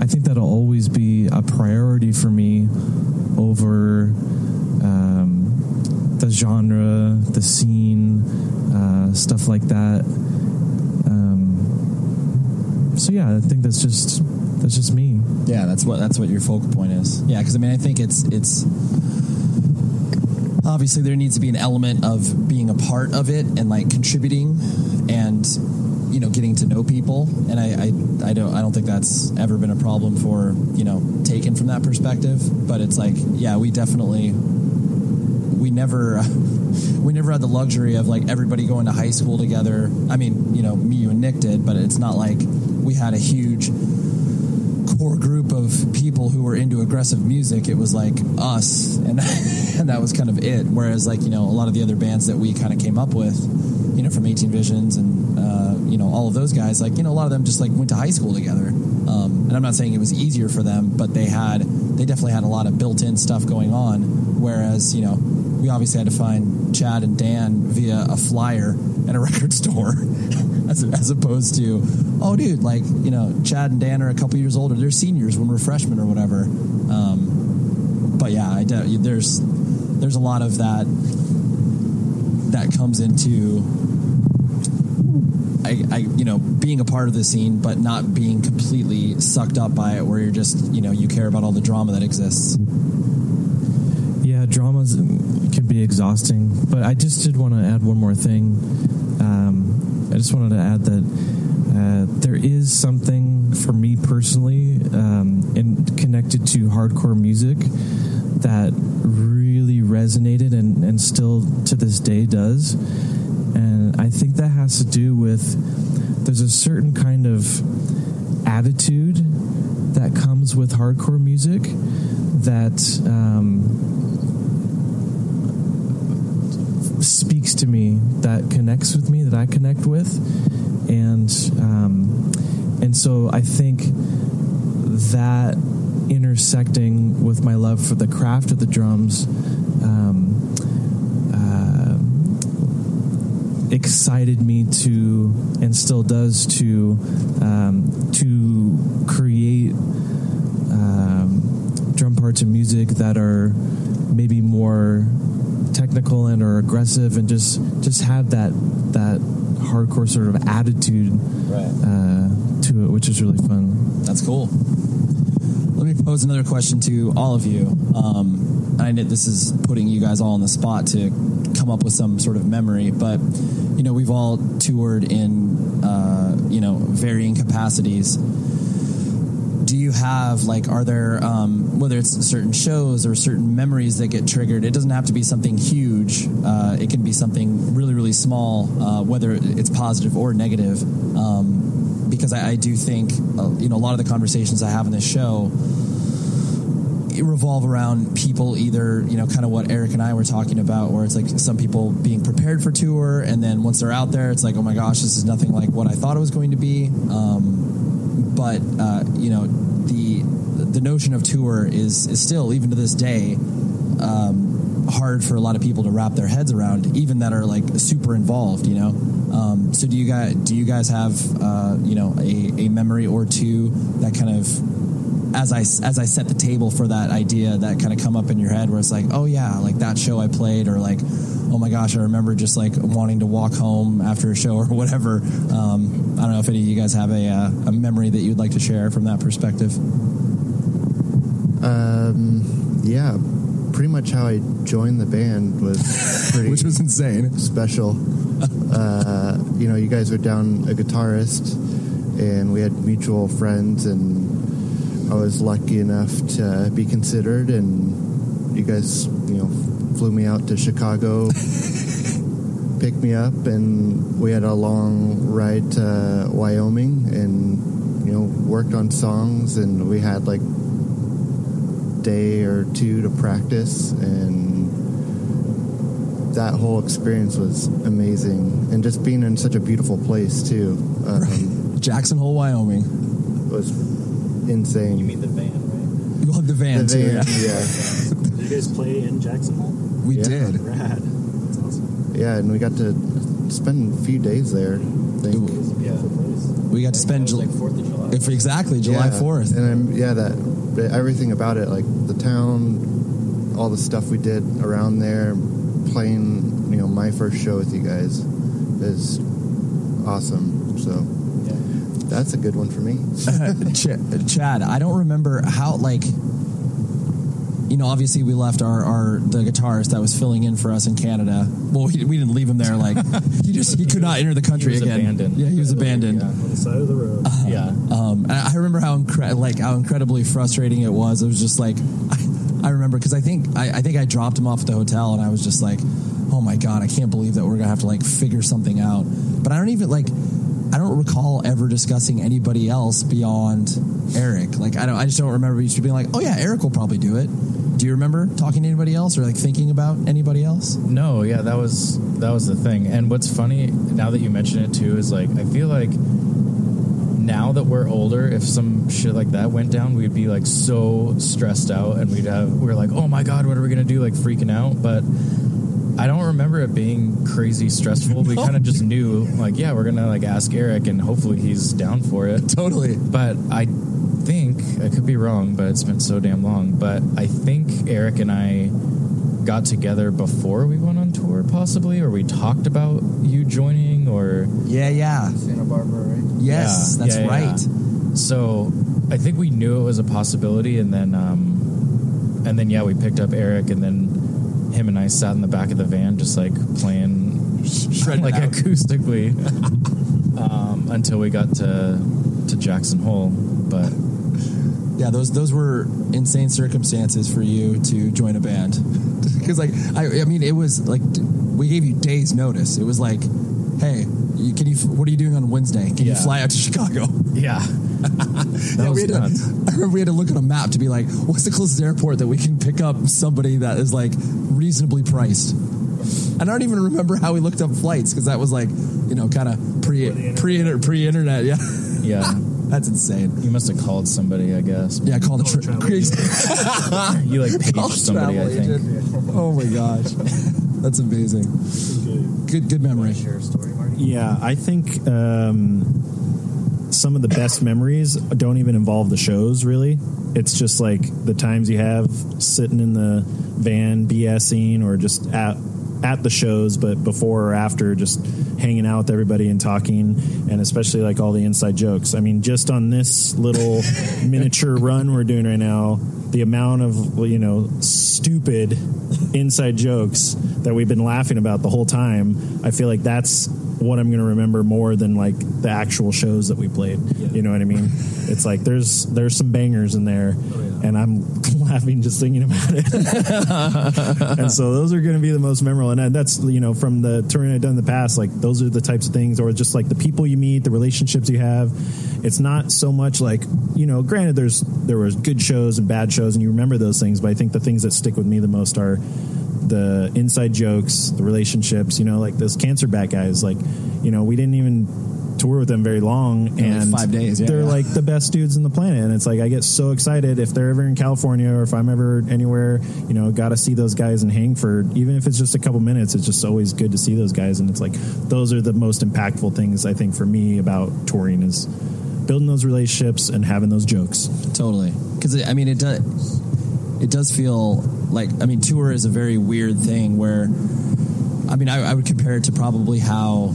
I think that'll always be a priority for me over um, the genre, the scene, uh, stuff like that. Um, so yeah, I think that's just that's just me. Yeah, that's what that's what your focal point is. Yeah, because I mean, I think it's it's obviously there needs to be an element of being a part of it and like contributing and you know getting to know people and I, I i don't i don't think that's ever been a problem for you know taken from that perspective but it's like yeah we definitely we never we never had the luxury of like everybody going to high school together i mean you know me you and nick did but it's not like we had a huge core group of people who were into aggressive music. It was like us, and and that was kind of it. Whereas like you know a lot of the other bands that we kind of came up with, you know, from 18 Visions and uh, you know all of those guys, like you know a lot of them just like went to high school together. Um, and I'm not saying it was easier for them, but they had they definitely had a lot of built-in stuff going on. Whereas you know we obviously had to find Chad and Dan via a flyer at a record store. As, as opposed to, oh, dude, like you know, Chad and Dan are a couple years older. They're seniors when we're freshmen or whatever. Um, but yeah, I de- there's there's a lot of that that comes into I, I, you know, being a part of the scene, but not being completely sucked up by it, where you're just, you know, you care about all the drama that exists. Yeah, dramas can be exhausting, but I just did want to add one more thing. Um, just wanted to add that uh, there is something for me personally, um, and connected to hardcore music, that really resonated and, and still to this day does. And I think that has to do with there's a certain kind of attitude that comes with hardcore music that um, speaks to me, that connects with me, that I connect with, and um, and so I think that intersecting with my love for the craft of the drums. Um, uh, excited me to and still does to um, to create um, drum parts and music that are maybe more technical and or aggressive and just just have that that hardcore sort of attitude uh, to it which is really fun That's cool. Let me pose another question to all of you. Um, I know this is putting you guys all on the spot to come up with some sort of memory, but you know we've all toured in uh, you know varying capacities. Do you have like are there um, whether it's certain shows or certain memories that get triggered? It doesn't have to be something huge. Uh, it can be something really really small, uh, whether it's positive or negative. Um, because I, I do think uh, you know a lot of the conversations I have in this show revolve around people either you know kind of what Eric and I were talking about where it's like some people being prepared for tour and then once they're out there it's like oh my gosh this is nothing like what I thought it was going to be um, but uh, you know the the notion of tour is is still even to this day um, hard for a lot of people to wrap their heads around even that are like super involved you know? Um, so do you guys do you guys have uh, you know a, a memory or two that kind of as I as I set the table for that idea that kind of come up in your head where it's like oh yeah like that show I played or like oh my gosh I remember just like wanting to walk home after a show or whatever um, I don't know if any of you guys have a, uh, a memory that you'd like to share from that perspective Um, yeah, pretty much how I joined the band was pretty, which was insane, special. uh, you know, you guys were down a guitarist, and we had mutual friends, and I was lucky enough to be considered, and you guys, you know, flew me out to Chicago. picked me up and we had a long ride to Wyoming and you know worked on songs and we had like day or two to practice and that whole experience was amazing. And just being in such a beautiful place too. Um, Jackson Hole Wyoming. was insane. You mean the van right? You love the van The too van, yeah, Did you guys play in Jackson Hole? we Yeah. did. Rad. That's awesome. yeah and we got to spend a few days there I think. Yeah. we got to spend Jul- if exactly July Yeah, 4th and I'm, yeah that everything about it like the town all the stuff we did around there playing you know my first show with you guys is awesome so that's a good one for me Ch- Chad, I don't remember how like you know obviously we left our, our the guitarist that was filling in for us in Canada. Well, we, we didn't leave him there like he just he could not enter the country he was again. abandoned. Yeah, he was abandoned. On the side of the road. yeah Um, and I remember how incre- like how incredibly frustrating it was. It was just like I, I remember because I think I, I think I dropped him off at the hotel and I was just like, oh my god, I can't believe that we're gonna have to like figure something out. But I don't even like I don't recall ever discussing anybody else beyond Eric. Like I don't, I just don't remember you being like, oh yeah, Eric will probably do it. Do you remember talking to anybody else or like thinking about anybody else? No, yeah, that was that was the thing. And what's funny now that you mention it too is like I feel like now that we're older, if some shit like that went down, we'd be like so stressed out and we'd have we're like, oh my god, what are we gonna do? Like freaking out. But I don't remember it being crazy stressful. We kind of just knew, like, yeah, we're gonna like ask Eric, and hopefully he's down for it. Totally. But I I could be wrong, but it's been so damn long. But I think Eric and I got together before we went on tour, possibly, or we talked about you joining, or Yeah, yeah. Santa Barbara, right? Yes, that's right. So I think we knew it was a possibility, and then, um, and then yeah, we picked up Eric, and then him and I sat in the back of the van, just like playing, Shredded like out. acoustically, um, until we got to to Jackson Hole. But Yeah, those those were insane circumstances for you to join a band. Because like I, I mean, it was like we gave you days notice. It was like, hey, you, can you? What are you doing on Wednesday? Can you fly out to Chicago? yeah, Yeah, was we had to. I remember we had to look at a map to be like, what's the closest airport that we can pick up somebody that is like reasonably priced. And I don't even remember how we looked up flights because that was like, you know, kind of pre pre pre internet. Yeah, yeah. That's insane. You must have called somebody, I guess. Yeah, call the tra- You like paged somebody, I think. Oh my gosh, that's amazing. Good good memory. Share story, Marty. Yeah, I think um, some of the best memories don't even involve the shows. Really, it's just like the times you have sitting in the van BSing or just at at the shows, but before or after, just hanging out with everybody and talking, and especially like all the inside jokes. I mean, just on this little miniature run we're doing right now, the amount of you know stupid inside jokes that we've been laughing about the whole time, I feel like that's what I'm going to remember more than like the actual shows that we played. You know what I mean? It's like there's there's some bangers in there, oh, and I'm laughing just thinking about it. and so those are going to be the most memorable, and that's you know from the touring I've done in the past. Like those are the types of things, or just like the people you meet, the relationships you have. It's not so much like you know. Granted, there's there was good shows and bad shows, and you remember those things. But I think the things that stick with me the most are the inside jokes, the relationships. You know, like those cancer bat guys. Like, you know, we didn't even tour with them very long, Yeah, like and five days, yeah. they're like the best dudes in the planet. And it's like I get so excited if they're ever in California or if I'm ever anywhere. You know, got to see those guys in Hanford, even if it's just a couple minutes. It's just always good to see those guys, and it's like those are the most impactful things I think for me about touring is building those relationships and having those jokes. Totally, because I mean, it does. It does feel like I mean, tour is a very weird thing. Where, I mean, I, I would compare it to probably how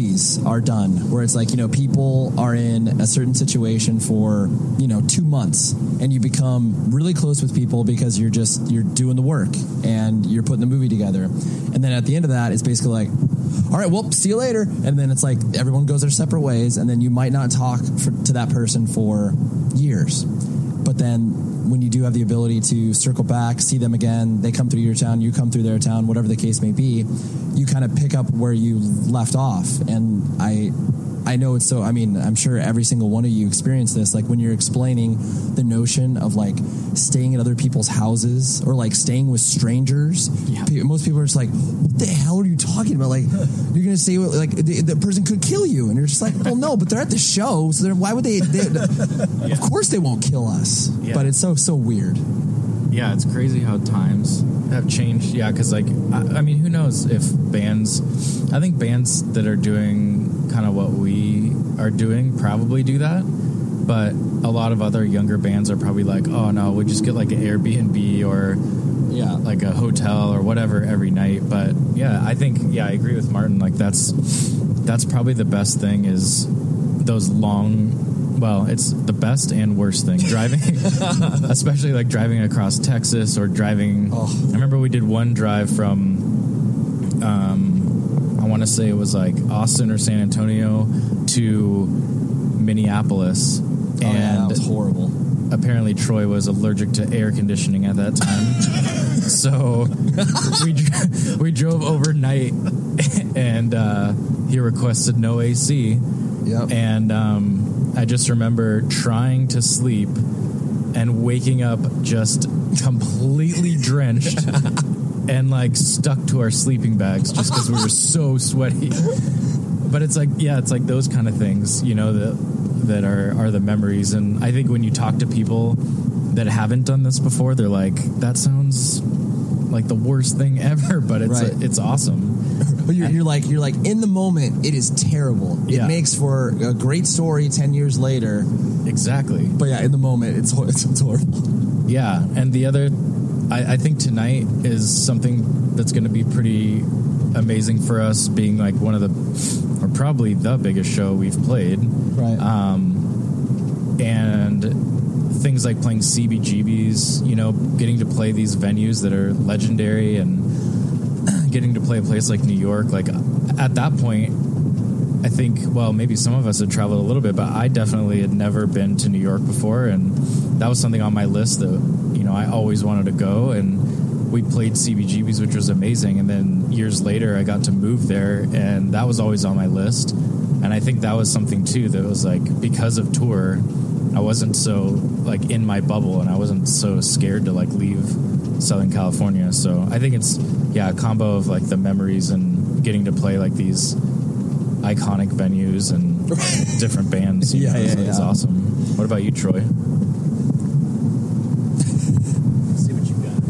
movies are done, where it's like you know people are in a certain situation for you know two months, and you become really close with people because you're just you're doing the work and you're putting the movie together, and then at the end of that, it's basically like all right, well, see you later. And then it's like everyone goes their separate ways, and then you might not talk for, to that person for years. But then when you do have the ability to circle back, see them again, they come through your town, you come through their town, whatever the case may be, you kind of pick up where you left off. And I. I know it's so. I mean, I'm sure every single one of you experienced this. Like when you're explaining the notion of like staying at other people's houses or like staying with strangers. pe- Most people are just like, "What the hell are you talking about? Like, you're gonna stay with like the, the person could kill you," and you're just like, "Well, no, but they're at the show, so they're, why would they? they Of course, they won't kill us." Yeah. But it's so so weird. Yeah, it's crazy how times have changed. Yeah, because like I, I mean, who knows if bands? I think bands that are doing kind of what we are doing probably do that, but a lot of other younger bands are probably like, oh no, we just get like an Airbnb or yeah, like a hotel or whatever every night. But yeah, I think yeah, I agree with Martin. Like that's that's probably the best thing is those long. Well, it's the best and worst thing driving, especially like driving across Texas or driving. I remember we did one drive from, um, I want to say it was like Austin or San Antonio to Minneapolis, and Oh, yeah, that was horrible. Apparently, Troy was allergic to air conditioning at that time. so we, we drove overnight, and uh, he requested no AC. Yep. And um, I just remember trying to sleep and waking up just completely drenched and like stuck to our sleeping bags just because we were so sweaty. But it's like, yeah, it's like those kind of things, you know, that that are are the memories. And I think when you talk to people that haven't done this before, they're like, that sounds like the worst thing ever, but it's Right. it's awesome. But you're, you're like you're like in the moment. It is terrible. Yeah. It makes for a great story ten years later. Exactly. But yeah, in the moment, it's it's, it's horrible. Yeah, and the other, I, I think tonight is something that's going to be pretty amazing for us, being like one of the, or probably the biggest show we've played. Right. Um, and things like playing CBGBs, you know, getting to play these venues that are legendary and getting to play a place like New York. Like at that point, I think, well, maybe some of us had traveled a little bit, but I definitely had never been to New York before. And that was something on my list that, know, I always wanted to go. And we played CBGBs, which was amazing. And then years later, I got to move there, and that was always on my list. And I think that was something too that was like, because of tour, I wasn't so like in my bubble and I wasn't so scared to like leave Southern California. So I think it's, yeah, a combo of like the memories and getting to play like these iconic venues and different bands. Yeah, know, yeah, is, is yeah. awesome. What about you, Troy? See what you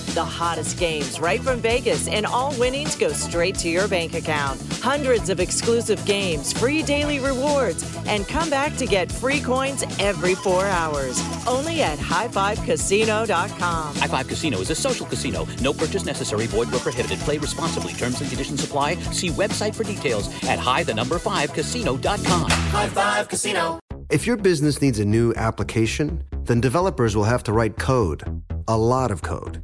The hottest games right from Vegas, and all winnings go straight to your bank account. Hundreds of exclusive games, free daily rewards, and come back to get free coins every four hours. Only at highfivecasino.com. High Five Casino is a social casino. No purchase necessary. Void where prohibited. Play responsibly. Terms and conditions apply. See website for details at high the number five casino.com. High Five Casino. If your business needs a new application, then developers will have to write code, a lot of code.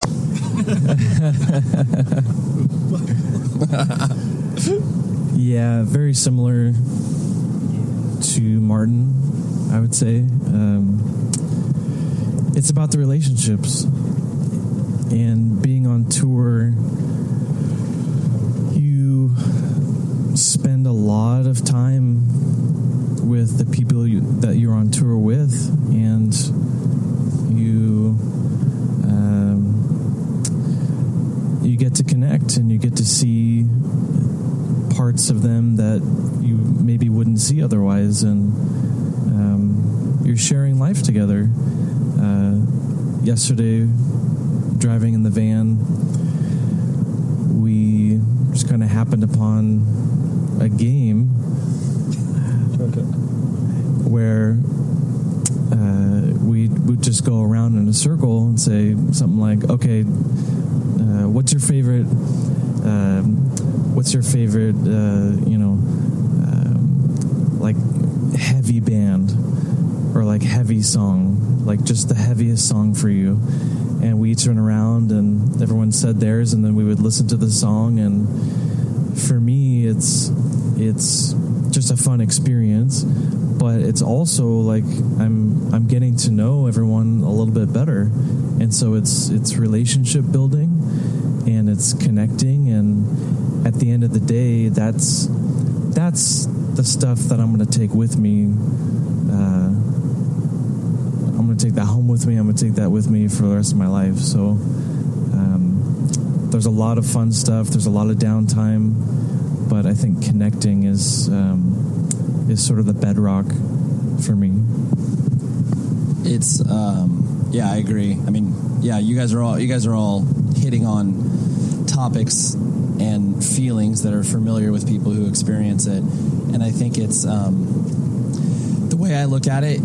yeah, very similar to Martin, I would say. Um, it's about the relationships and being on tour. You spend a lot of time with the people you, that you're on tour with, and you um, you get to connect and you get to see parts of them that you maybe wouldn't see otherwise, and um, you're sharing life together. Uh, yesterday, driving in the van, we just kind of happened upon a game where uh, we would just go around in a circle and say something like, "Okay, what's your favorite? Um, what's your favorite? Uh, you know, um, like heavy band or like heavy song, like just the heaviest song for you." And we turn around and everyone said theirs, and then we would listen to the song. And for me, it's it's just a fun experience but it's also like I'm I'm getting to know everyone a little bit better, and so it's it's relationship building, and it's connecting, and at the end of the day, that's that's the stuff that I'm going to take with me. Uh, I'm going to take that home with me. I'm gonna take that with me for the rest of my life. So um, there's a lot of fun stuff. There's a lot of downtime, but I think connecting is um, is sort of the bedrock for me. It's um, yeah, I agree. I mean, yeah, you guys are all you guys are all hitting on topics and feelings that are familiar with people who experience it, and I think it's um, the way I look at it.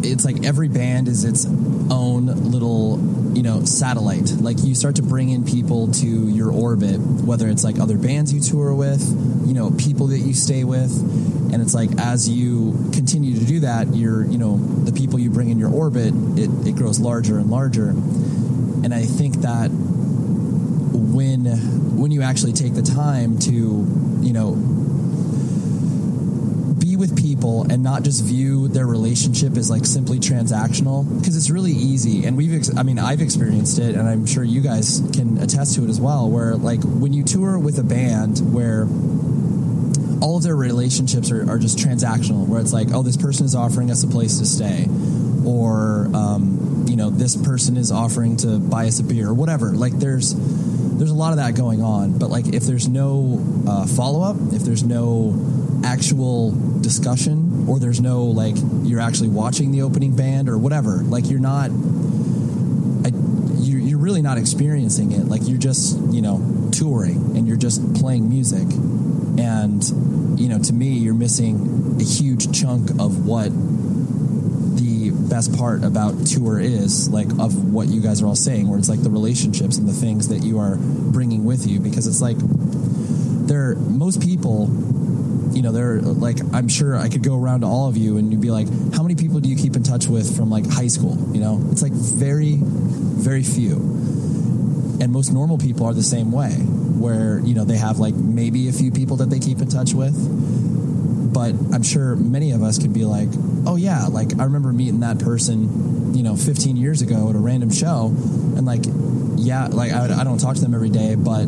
It's like every band is its own little, you know, satellite. Like you start to bring in people to your orbit, whether it's like other bands you tour with, you know, people that you stay with, and it's like as you continue to do that, you're, you know, the people you bring in your orbit, it, it grows larger and larger. And I think that when when you actually take the time to, you know, be with people and not just view their relationship as like simply transactional because it's really easy. And we've ex- i mean i've experienced it and i'm sure you guys can attest to it as well where like when you tour with a band where all of their relationships are, are just transactional where it's like oh this person is offering us a place to stay or um, you know this person is offering to buy us a beer or whatever. Like there's there's a lot of that going on but like if there's no uh, follow-up if there's no actual discussion or there's no like you're actually watching the opening band or whatever like you're not I, you're, you're really not experiencing it. Like you're just you know touring and you're just playing music. And you know to me you're missing a huge chunk of what best part about tour is like of what you guys are all saying where it's like the relationships and the things that you are bringing with you because it's like there most people you know they're like i'm sure i could go around to all of you and you'd be like how many people do you keep in touch with from like high school? You know? It's like very very few. And most normal people are the same way where you know they have like maybe a few people that they keep in touch with but i'm sure many of us could be like oh yeah like i remember meeting that person you know 15 years ago at a random show and like yeah like i, I don't talk to them every day but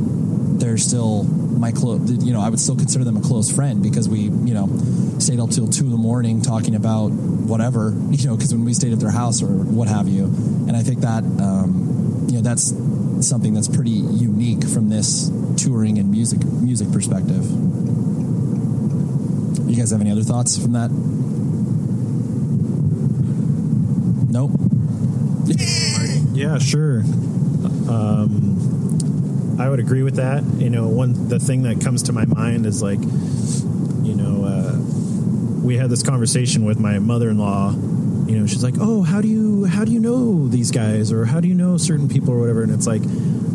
they're still my close you know i would still consider them a close friend because we you know stayed up till two in the morning talking about whatever you know because when we stayed at their house or what have you. And i think that um, you know that's something that's pretty unique from this touring and music music perspective you guys have any other thoughts from that nope yeah, sure. Um, I would agree with that. You know, one the thing that comes to my mind is like, you know, uh, we had this conversation with my mother-in-law. You know, she's like, "Oh, how do you how do you know these guys, or how do you know certain people, or whatever?" And it's like,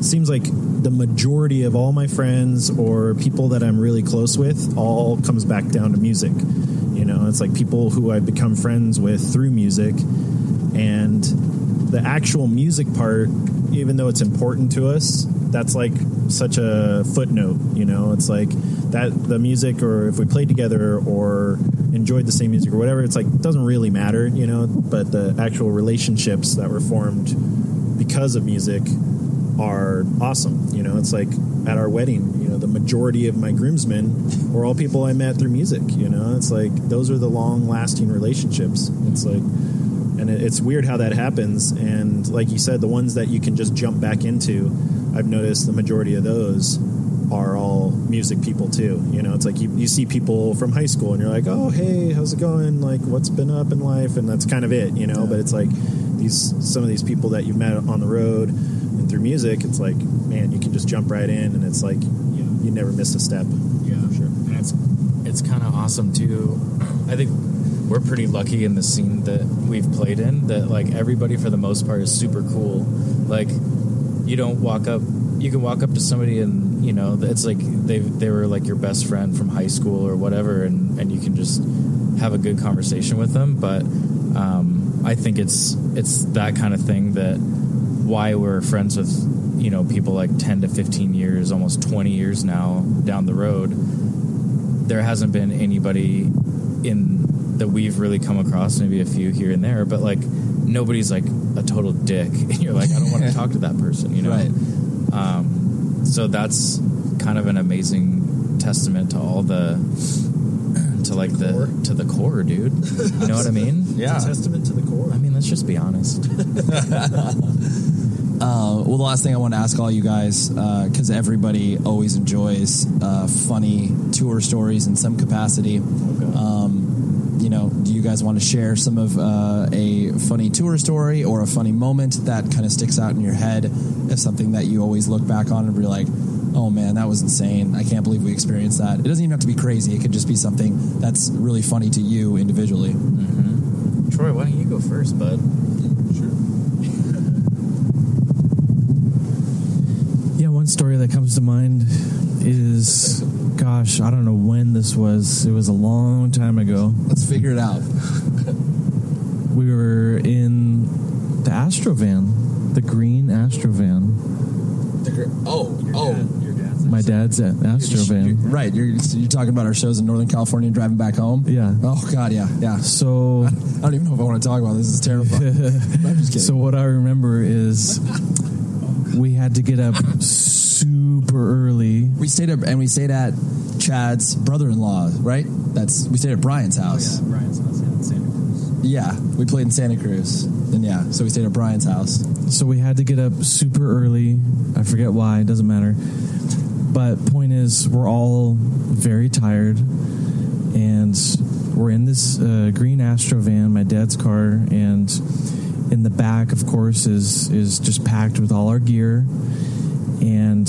seems like the majority of all my friends or people that I'm really close with all comes back down to music. You know, it's like people who I've become friends with through music, and the actual music part, even though it's important to us, that's like such a footnote. You know, it's like that the music, or if we played together, or enjoyed the same music, or whatever. It's like doesn't really matter. You know, but the actual relationships that were formed because of music are awesome. You know, it's like at our wedding, you know, the majority of my groomsmen were all people I met through music. You know, it's like those are the long lasting relationships. It's like, and it, it's weird how that happens. And like you said, the ones that you can just jump back into, I've noticed the majority of those are all music people too. You know, it's like you, you see people from high school and you're like, oh, hey, how's it going? Like, what's been up in life? And that's kind of it, you know, but it's like these, some of these people that you've met on the road and through music, it's like, man, you can just jump right in and it's like, you, you never miss a step. Yeah, sure. And it's it's kind of awesome too. I think we're pretty lucky in the scene that we've played in that like everybody for the most part is super cool. Like you don't walk up you can walk up to somebody and you know it's like they they were like your best friend from high school or whatever and and you can just have a good conversation with them but um, I think it's it's that kind of thing that why we're friends with you know people like 10 to 15 years almost 20 years now down the road there hasn't been anybody in that we've really come across maybe a few here and there but like nobody's like a total dick and you're like i don't want to talk to that person you know Right. um, so that's kind of an amazing testament to all the to like the to the core, dude. You know what I mean? Yeah. It's a testament to the core. I mean, let's just be honest. Uh, well, the last thing I want to ask all you guys, because everybody always enjoys uh, funny tour stories in some capacity. Um, you know, do you guys want to share some of uh, a funny tour story or a funny moment that kind of sticks out in your head as something that you always look back on and be like, oh man, that was insane. I can't believe we experienced that. It doesn't even have to be crazy, it could just be something that's really funny to you individually. Troy, why don't you go first, bud? Yeah, one story that comes to mind is, gosh, I don't know when this was. It was a long time ago. Let's figure it out. we were in the Astrovan, the green Astrovan. Oh, oh. My dad's at Astrovan. Right, you're, you're talking about our shows in Northern California and driving back home? Yeah. Oh, God, yeah, yeah. So. I don't even know if I want to talk about this. This is terrifying. I'm just kidding. So what I remember is we had to get up super early. We stayed up and we stayed at Chad's brother-in-law, right? That's we stayed at Brian's house. Oh, Brian's house in Santa Cruz. Yeah, we played in Santa Cruz. And yeah, so we stayed at Brian's house. So we had to get up super early. I forget why, it doesn't matter. But point is, we're all very tired, and we're in this uh, green Astro van, my dad's car, and in the back, of course, is is just packed with all our gear, and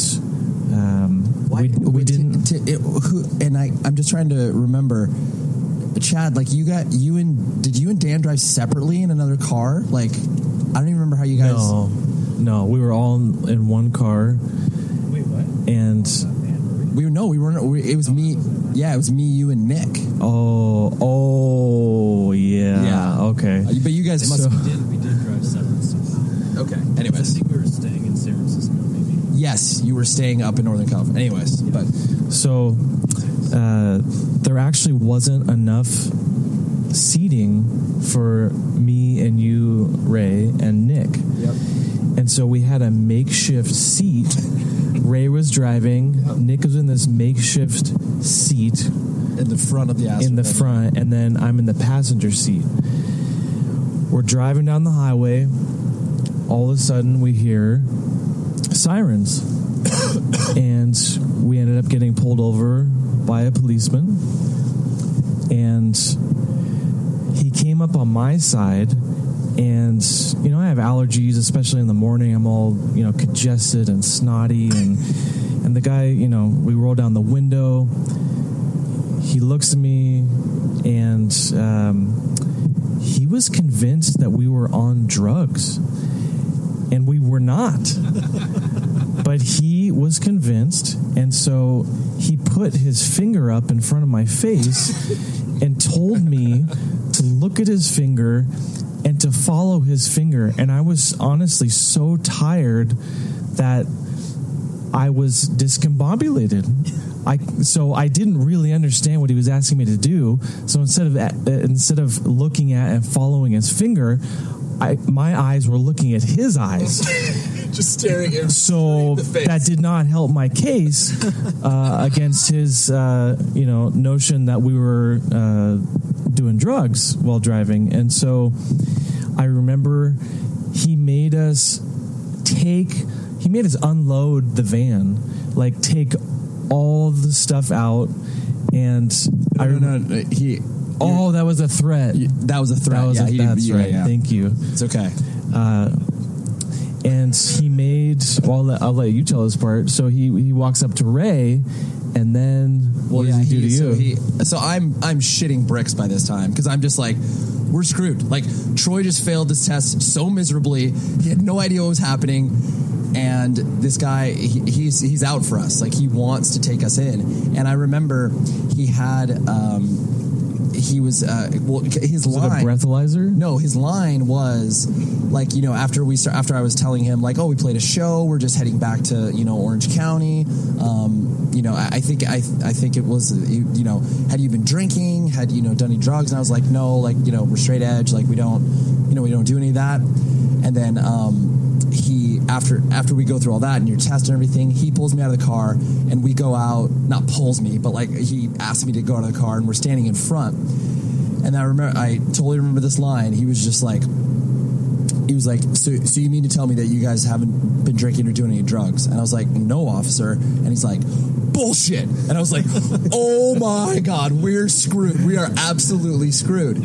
um, we, we didn't. T- it, who, and I, I'm just trying to remember. Chad, like you got you and did you and Dan drive separately in another car? Like, I don't even remember how you guys. No, no, we were all in, in one car. Wait, what? And we were no, we weren't. We, it was me. Yeah, it was me, you, and Nick. Oh, oh, yeah, Yeah. okay. But you guys must. So- We did, we did drive separate okay. I Anyways, think we were staying in San Francisco, maybe. yes, you were staying up in Northern California. Anyways, but So uh, there actually wasn't enough seating for me and you, Ray, and Nick. Yep. And so we had a makeshift seat. Ray was driving. Nick was in this makeshift seat in the front of the in the front, and then I'm in the passenger seat. We're driving down the highway. All of a sudden, we hear sirens, and we ended up getting pulled over by a policeman. And he came up on my side, and you know I have allergies, especially in the morning. I'm all you know congested and snotty, and and the guy, you know, we roll down the window he looks at me and um, he was convinced that we were on drugs and we were not. But he was convinced and so he put his finger up in front of my face and told me to look at his finger and to follow his finger. And i was honestly so tired that I was discombobulated. I so I didn't really understand what he was asking me to do. So instead of uh, instead of looking at and following his finger, I my eyes were looking at his eyes. Just staring at him. So that did not help my case uh, against his uh, you know notion that we were uh, doing drugs while driving, and so I remember he made us take he made us unload the van like take all the stuff out and I no, remember no, he. oh that was a threat That was a threat. that was yeah, a, that's right yeah. thank you It's okay. uh, and he made well I'll let, I'll let you tell this part so he he walks up to Ray and then what does he do to so you he- so I'm I'm shitting bricks by this time because I'm just like we're screwed. Like Troy just failed this test so miserably. He had no idea what was happening, and this guy he, he's he's out for us. Like he wants to take us in. And I remember he had um, he was uh, well his was it a breathalyzer no, his line was like, you know, after we start, after I was telling him like, oh, we played a show, we're just heading back to you know Orange County. Um, you know, I, I think I I think it was you, know, had you been drinking, had you know done any drugs? And I was like, no, like you know, we're straight edge, like we don't, you know, we don't do any of that. And then um, he after after we go through all that and your test and everything, he pulls me out of the car and we go out. Not pulls me, but like he asked me to go out of the car and we're standing in front. And I remember, I totally remember this line. He was just like, he was like, so, so you mean to tell me that you guys haven't been drinking or doing any drugs? And I was like, no, officer. And he's like, bullshit. And I was like, oh my God, we're screwed. We are absolutely screwed.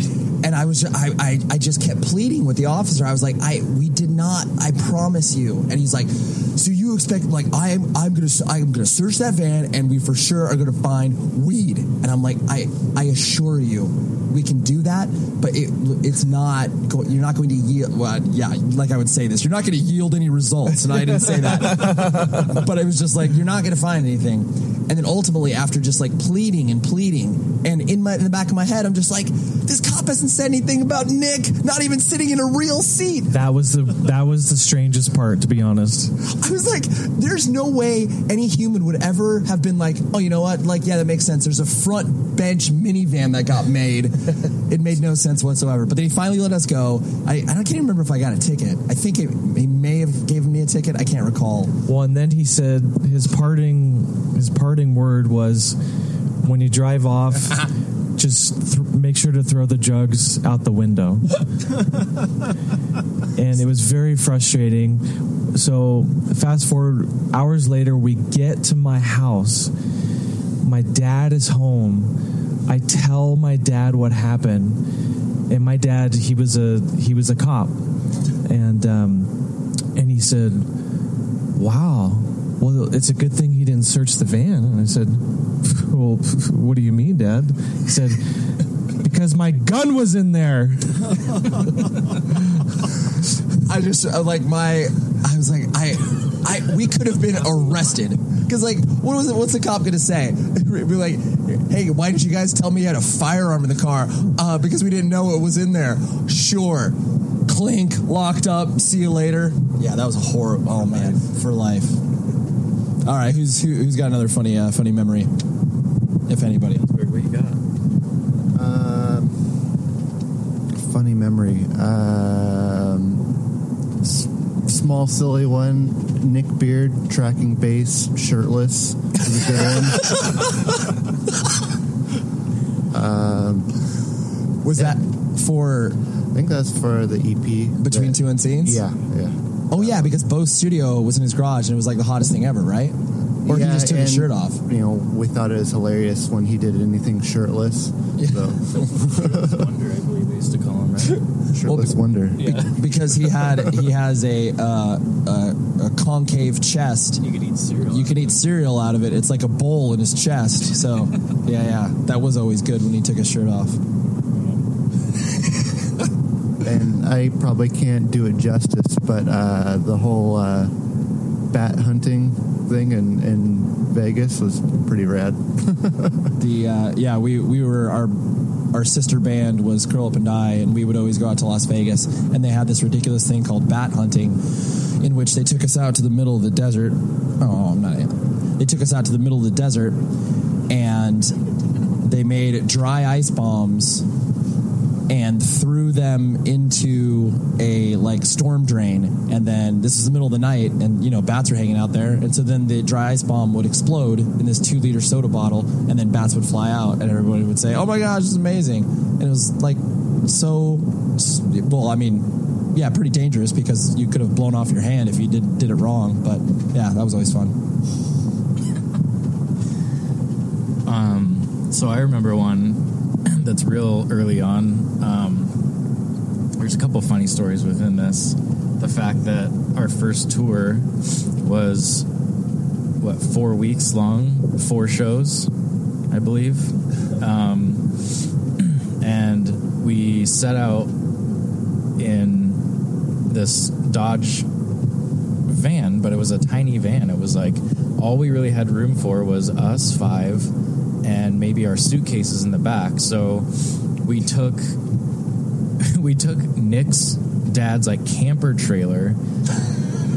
And I was, I, I, I just kept pleading with the officer. I was like, I, we did not, I promise you. And he's like, so you expect, like, I am, I'm going to, I'm to search that van and we for sure are going to find weed. And I'm like, I, I assure you, we can do that, but it, it's not, go, you're not going to yield, well, yeah, like I would say this, you're not going to yield any results. And I didn't say that. but it was just like, you're not going to find anything. And then ultimately, after just like pleading and pleading, and in my in the back of my head, I'm just like, this cop hasn't said anything about Nick not even sitting in a real seat. That was the that was the strangest part, to be honest. I was like, there's no way any human would ever have been like, oh, you know what? Like, yeah, that makes sense. There's a front bench minivan that got made. it made no sense whatsoever. But then he finally let us go. I, I can't even remember if I got a ticket. I think it, he may have a ticket. I can't recall. Well, and then he said his parting his parting word was, when you drive off. Just th- make sure to throw the jugs out the window. and it was very frustrating. So, fast forward hours later, we get to my house. My dad is home. I tell my dad what happened, and my dad he was a he was a cop, and um, and he said, "Wow, well, it's a good thing he didn't search the van." And I said, "Well, what do you mean, Dad?" He said, "Because my gun was in there." I just uh, like my. I was like, I, I. We could have been arrested because, like, what was it? What's the cop going to say? Be like, hey, why didn't you guys tell me you had a firearm in the car? Uh, because we didn't know it was in there. Sure. Clink, locked up. See you later. Yeah, that was a horror. Oh man, for life. All right, who's who, who's got another funny uh, funny memory? If anybody. What you got? Uh, funny memory. Um, s- small, silly one. Nick Beard tracking bass, shirtless. Was a good one. um, Was that for? I think that's for the EP. Between that- two unscenes? Yeah, yeah. Oh yeah, because Bo's studio was in his garage and it was like the hottest thing ever, right? Or he just took his shirt off. You know, we thought it was hilarious when he did anything shirtless. So. Wonder, I believe they used to call him, right? Shirtless Wonder. Be- because he had he has a, uh, a a concave chest. You could eat cereal. You can eat cereal out of it. It's like a bowl in his chest. So yeah, yeah, that was always good when he took his shirt off. and I probably can't do it justice, but uh, the whole uh, bat hunting thing in, in Vegas was pretty rad. The uh, yeah, we we were our our sister band was Curl Up and Die, and we would always go out to Las Vegas, and they had this ridiculous thing called bat hunting, in which they took us out to the middle of the desert. Oh, I'm not. They took us out to the middle of the desert, and they made dry ice bombs and threw them into a like storm drain. And then this is the middle of the night and you know bats are hanging out there. And so then the dry ice bomb would explode in this two liter soda bottle and then bats would fly out and everybody would say oh my gosh it's amazing. And it was like so well i mean yeah pretty dangerous because you could have blown off your hand if you did did it wrong. But yeah that was always fun. Um, so I remember one that's real early on. Um, there's a couple funny stories within this. The fact that our first tour was what four weeks long, four shows, I believe, um, and we set out in this Dodge van, but it was a tiny van. It was like all we really had room for was us five and maybe our suitcases in the back. So we took we took Nick's dad's like camper trailer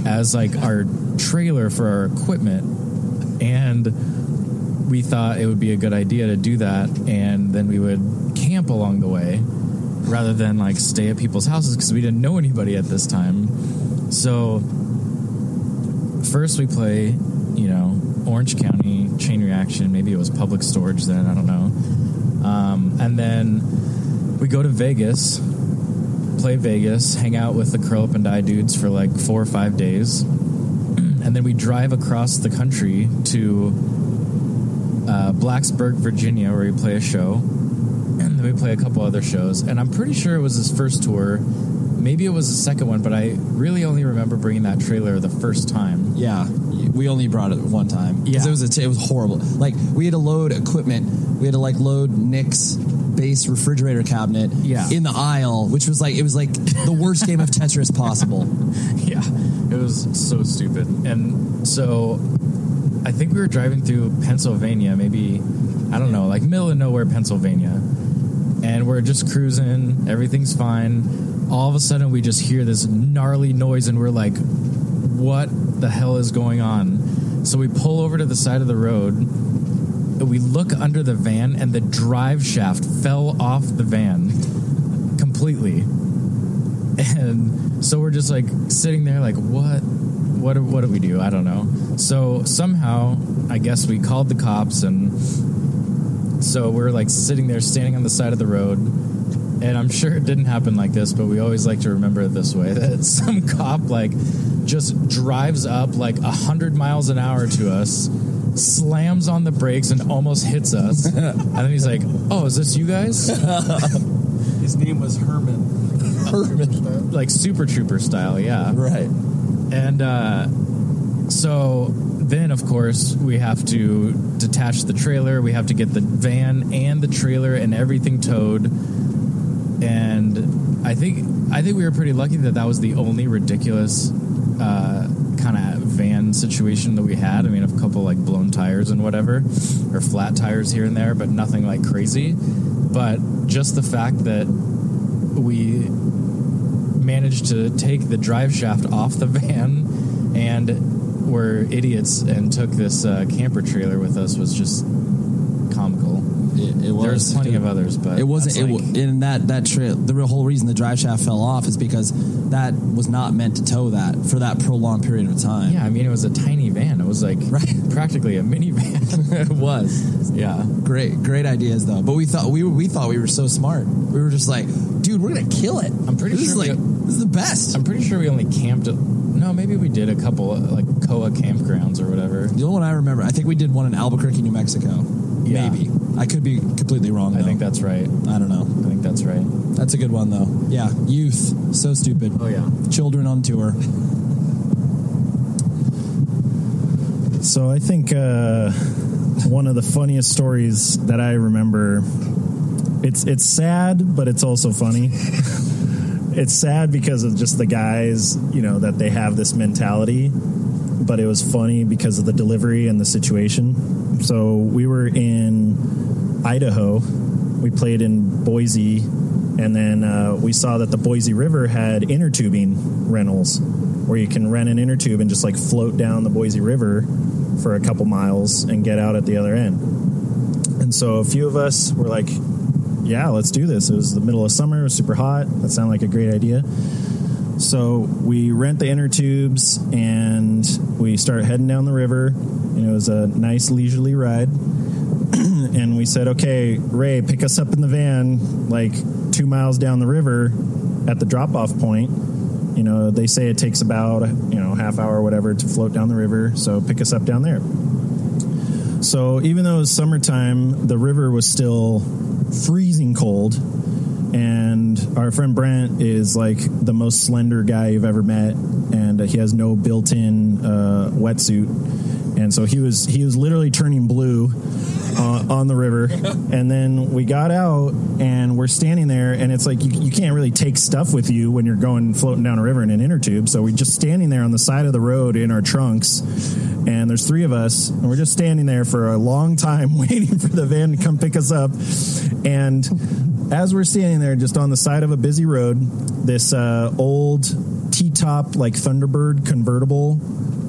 as like our trailer for our equipment. And we thought it would be a good idea to do that. And then we would camp along the way rather than like stay at people's houses because we didn't know anybody at this time. So first we play, you know, Orange County chain reaction. Maybe it was public storage then. I don't know. Um, and then we go to Vegas, play Vegas, hang out with the curl up and die dudes for like four or five days, and then we drive across the country to uh, Blacksburg, Virginia, where we play a show, and then we play a couple other shows. And I'm pretty sure it was his first tour. Maybe it was the second one, but I really only remember bringing that trailer the first time. Yeah, we only brought it one time. Yeah. it was a t- it was horrible. Like we had to load equipment. We had to like load Nick's bass refrigerator cabinet Yeah. in the aisle, which was like it was like the worst game of Tetris possible. yeah, it was so stupid. And so I think we were driving through Pennsylvania, maybe, I don't know, like middle of nowhere, Pennsylvania. And we're just cruising, everything's fine. All of a sudden, we just hear this gnarly noise, and we're like, what the hell is going on? So we pull over to the side of the road. and We look under the van, and the drive shaft fell off the van completely and so we're just like sitting there like what what what do we do i don't know so somehow i guess we called the cops and so we're like sitting there standing on the side of the road and i'm sure it didn't happen like this but we always like to remember it this way that some cop like just drives up like a hundred miles an hour to us slams on the brakes and almost hits us and then he's like oh is this you guys His name was Herman. Herman. like Super Trooper style, yeah. Right. And uh, so then, of course, we have to detach the trailer. We have to get the van and the trailer and everything towed. And I think I think we were pretty lucky that that was the only ridiculous uh, kind of van situation that we had. I mean, a couple like blown tires and whatever, or flat tires here and there, but nothing like crazy. But just the fact that we managed to take the drive shaft off the van and were idiots and took this uh, camper trailer with us was just comical. It, it was. There's plenty of others, but it wasn't. It, like- in that that trail, the real whole reason the drive shaft fell off is because that was not meant to tow that for that prolonged period of time. yeah, I mean, it was a tiny van. It was like practically a minivan. it was. Yeah, great, great ideas though. But we thought we were, we thought we were so smart. We were just like, dude, we're gonna kill it. I'm pretty this sure is like we- this is the best. I'm pretty sure we only camped. At, no, maybe we did a couple uh, like Koa campgrounds or whatever. The only one I remember, I think we did one in Albuquerque, New Mexico. Yeah. Maybe I could be completely wrong. I though. think that's right. I don't know. I think that's right. That's a good one though. Yeah, youth, so stupid. Oh yeah, children on tour. So I think uh, one of the funniest stories that I remember. It's it's sad, but it's also funny. it's sad because of just the guys, you know, that they have this mentality. But it was funny because of the delivery and the situation. So we were in Idaho. We played in Boise, and then uh, we saw that the Boise River had inner tubing rentals, where you can rent an inner tube and just like float down the Boise River for a couple miles and get out at the other end. And so a few of us were like, "Yeah, let's do this." It was the middle of summer; it was super hot. That sounded like a great idea. So we rent the inner tubes and we start heading down the river. And it was a nice leisurely ride. And we said, okay, Ray, pick us up in the van like two miles down the river at the drop off point. You know, they say it takes about, you know, half hour or whatever to float down the river. So pick us up down there. So even though it was summertime, the river was still freezing cold. And our friend Brent is like the most slender guy you've ever met, and he has no built-in uh, wetsuit, and so he was he was literally turning blue uh, on the river. And then we got out, and we're standing there, and it's like you, you can't really take stuff with you when you're going floating down a river in an inner tube. So we're just standing there on the side of the road in our trunks, and there's three of us, and we're just standing there for a long time waiting for the van to come pick us up, and as we're standing there just on the side of a busy road, this uh, old T top like Thunderbird convertible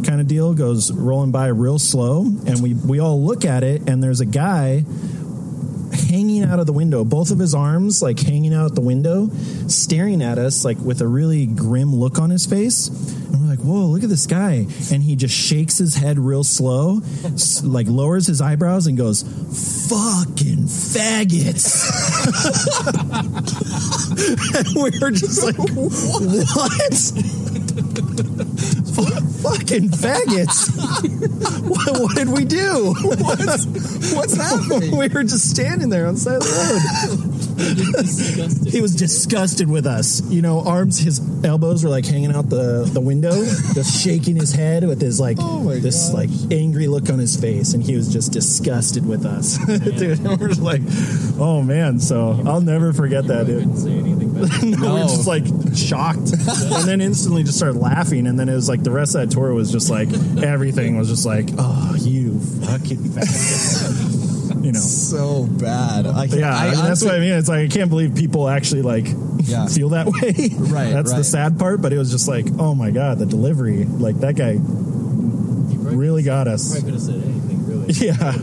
kind of deal goes rolling by real slow, and we we all look at it, and there's a guy hanging out of the window, both of his arms like hanging out the window, staring at us like with a really grim look on his face. And we're "Whoa, look at this guy!" And he just shakes his head real slow, s- like lowers his eyebrows and goes, "Fucking faggots." and we were just like, "What?" fucking faggots. what, what did we do? What's, what's happening? we were just standing there on the side of the road. he was disgusted with us. You know, arms, his elbows were like hanging out the, the window, just shaking his head with his like this like angry look on his face, and he was just disgusted with us. Dude, we were like, oh man. So I'll never forget that. Dude. no, we were just like shocked, and then instantly just started laughing, and then it was like the rest of that tour was just like everything was just like, oh, you fucking. You know, so bad. I can't- yeah, I I mean, that's what I mean. It's like I can't believe people actually like Yeah. feel that way. Right, That's the sad part. But it was just like, oh my god, the delivery. Like that guy really got us. Probably could have said anything really. Yeah.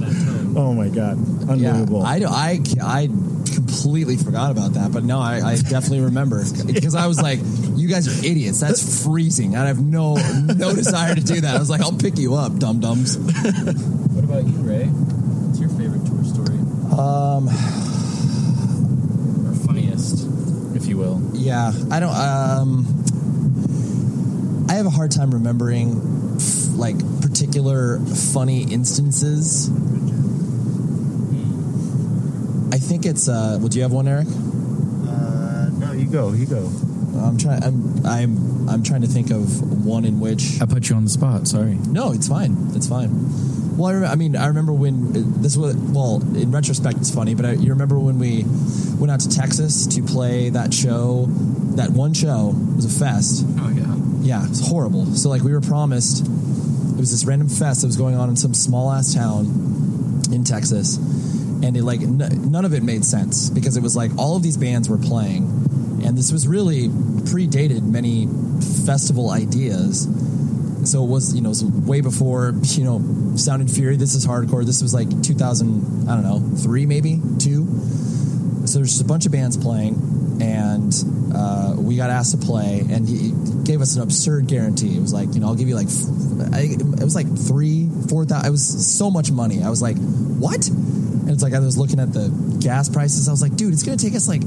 Oh my god, unbelievable. Yeah, I, do- I, I completely forgot about that, but no, I, I definitely remember because I was like, "You guys are idiots. That's freezing. I have no no desire to do that." I was like, "I'll pick you up, dum dums." What about you, Ray? What's your favorite tour story? Um, Or funniest, if you will? yeah, I don't. Um, I have a hard time remembering f- like particular funny instances. I think it's. Uh, well, do you have one, Eric? Uh, no, you go. You go. I'm trying. I'm. I'm. I'm trying to think of one in which I put you on the spot. Sorry. No, it's fine. It's fine. Well, I, I mean, I remember when this was. Well, in retrospect, it's funny, but I, you remember when we went out to Texas to play that show, that one show it was a fest. Oh yeah. Yeah, it's horrible. So like we were promised, it was this random fest that was going on in some small ass town in Texas, and it like n- none of it made sense because it was like all of these bands were playing, and this was really predated many festival ideas. So it was you know was way before you know Sound and Fury. This is hardcore. This was like 2000 I don't know three maybe two. So there's just a bunch of bands playing, and uh, we got asked to play, and he gave us an absurd guarantee. It was like, you know, I'll give you like, it was like three, four thousand. It was so much money. I was like, what? And it's like I was looking at the gas prices. I was like, dude, it's to take us like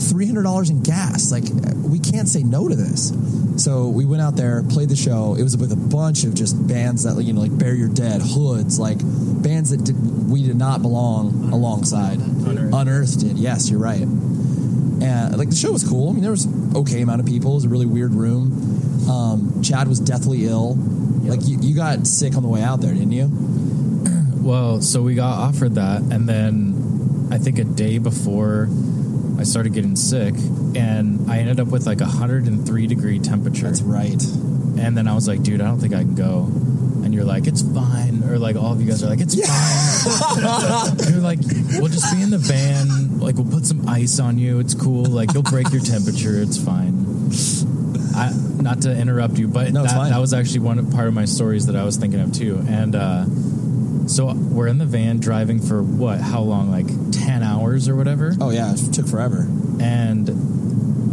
three hundred dollars in gas. Like we can't say no to this. So we went out there, played the show. It was with a bunch of just bands that you know, like Bury Your Dead, Hoods, like bands that did, we did not belong alongside. Unearthed. did. Yes, you're right. And like the show was cool. I mean, there was okay amount of people. It was a really weird room. Um, Chad was deathly ill. Like you, you got sick on the way out there, didn't you? Well, so we got offered that, and then I think a day before I started getting sick, and I ended up with like a 103 degree temperature. That's right. And then I was like, dude, I don't think I can go. And you're like, it's fine. Or like all of you guys are like, it's fine. you're like, we'll just be in the van. Like we'll put some ice on you. It's cool. Like you'll break your temperature. It's fine. I, not to interrupt you, but No, that, that was actually one of, part of my stories that I was thinking of too. And uh, so we're in the van driving for what? How long? Like ten hours or whatever. Oh yeah, it took forever. And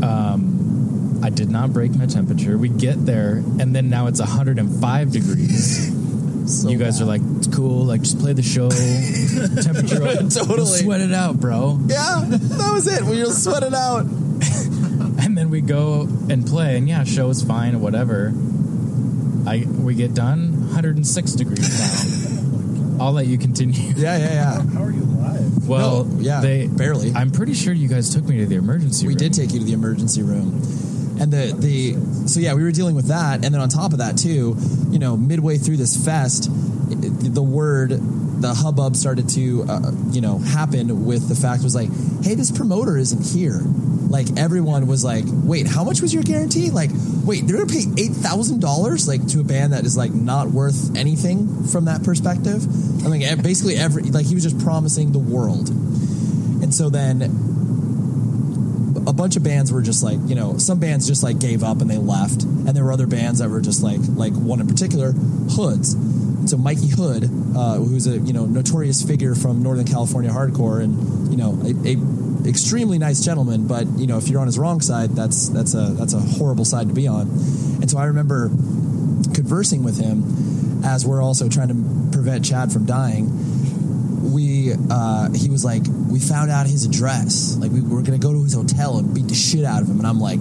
um, I did not break my temperature. We get there, and then now it's 105 degrees. you guys are like, it's cool. Like, just play the show. temperature up. Totally. You'll sweat it out, bro. Yeah, that was it. We just sweat it out. And then we go and play, and yeah, show is fine or whatever. I we get done, 106 degrees now. I'll let you continue. Yeah, yeah, yeah. How are you alive? Well, No, yeah, they barely. I'm pretty sure you guys took me to the emergency We room. did take you to the emergency room. And the, the so yeah, we were dealing with that, and then on top of that too, you know, midway through this fest, the word, the hubbub started to, uh, you know, happen with the fact was like, hey, this promoter isn't here. Like everyone was like, wait, how much was your guarantee? Like, wait, they're gonna pay eight thousand dollars like to a band that is like not worth anything from that perspective. I mean, basically every like he was just promising the world, and so then bunch of bands were just like you know some bands just like gave up and they left and there were other bands that were just like like one in particular hoods so Mikey Hood, uh, who's a you know notorious figure from Northern California hardcore, and you know a, a extremely nice gentleman, but you know if you're on his wrong side, that's that's a that's a horrible side to be on. And so I remember conversing with him as we're also trying to prevent Chad from dying. We uh, he was like, we found out his address. Like we were gonna go to his hotel and beat the shit out of him, and I'm like,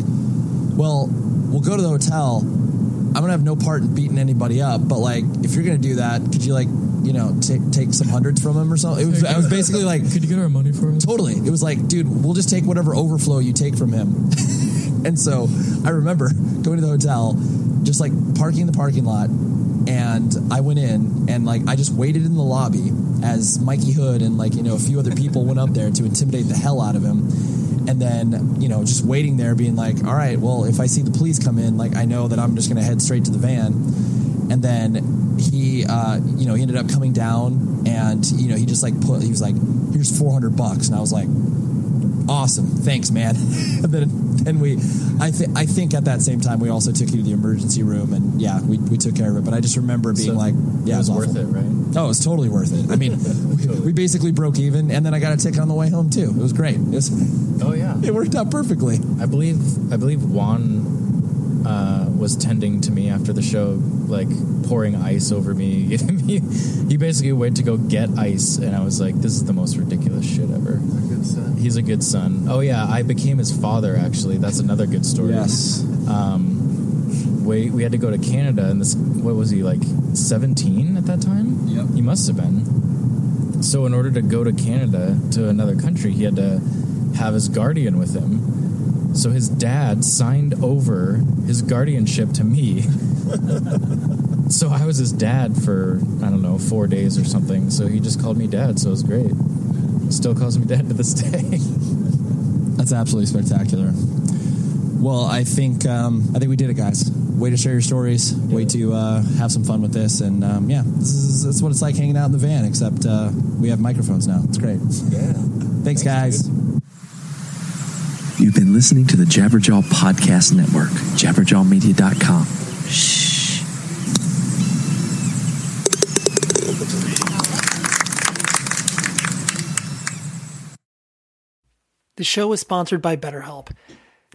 well, we'll go to the hotel. I'm gonna have no part in beating anybody up, but like, if you're gonna do that, could you like, you know, take take some hundreds from him or something? It was, I was basically like, could you get our money for him? Totally. It was like, dude, we'll just take whatever overflow you take from him. and so I remember going to the hotel, just like parking in the parking lot, and I went in and like I just waited in the lobby as Mikey Hood and like you know a few other people went up there to intimidate the hell out of him. And then, you know, just waiting there, being like, all right, well, if I see the police come in, like, I know that I'm just going to head straight to the van. And then he, uh, you know, he ended up coming down and, you know, he just like put, he was like, here's 400 bucks. And I was like, awesome. Thanks, man. and then, then we, I, th- I think at that same time, we also took you to the emergency room and yeah, we, we took care of it. But I just remember being So like, yeah, it was awful. worth it, right? Oh, it was totally worth it. I mean, we, we basically broke even, and then I got a ticket on the way home too. It was great. It was, Oh yeah, it worked out perfectly. I believe I believe Juan uh, was tending to me after the show, like pouring ice over me. giving me- he basically went to go get ice, and I was like, "This is the most ridiculous shit ever." He's a good son. Oh yeah, I became his father. Actually, that's another good story. Yes. Um, we we had to go to Canada, and this what was he like seventeen at that time? Yep. He must have been. So in order to go to Canada to another country, he had to have his guardian with him. So his dad signed over his guardianship to me. so I was his dad for I don't know four days or something. So he just called me dad. So it was great. Still calls me dad to this day. That's absolutely spectacular. Well, I think um, I think we did it, guys. Way to share your stories. Way to uh, have some fun with this, and um, yeah, this is that's what it's like hanging out in the van. Except uh, we have microphones now. It's great. Yeah. Thanks, guys. You've been listening to the Jabberjaw Podcast Network, jabberjawmedia.com. Shh. The show is sponsored by BetterHelp.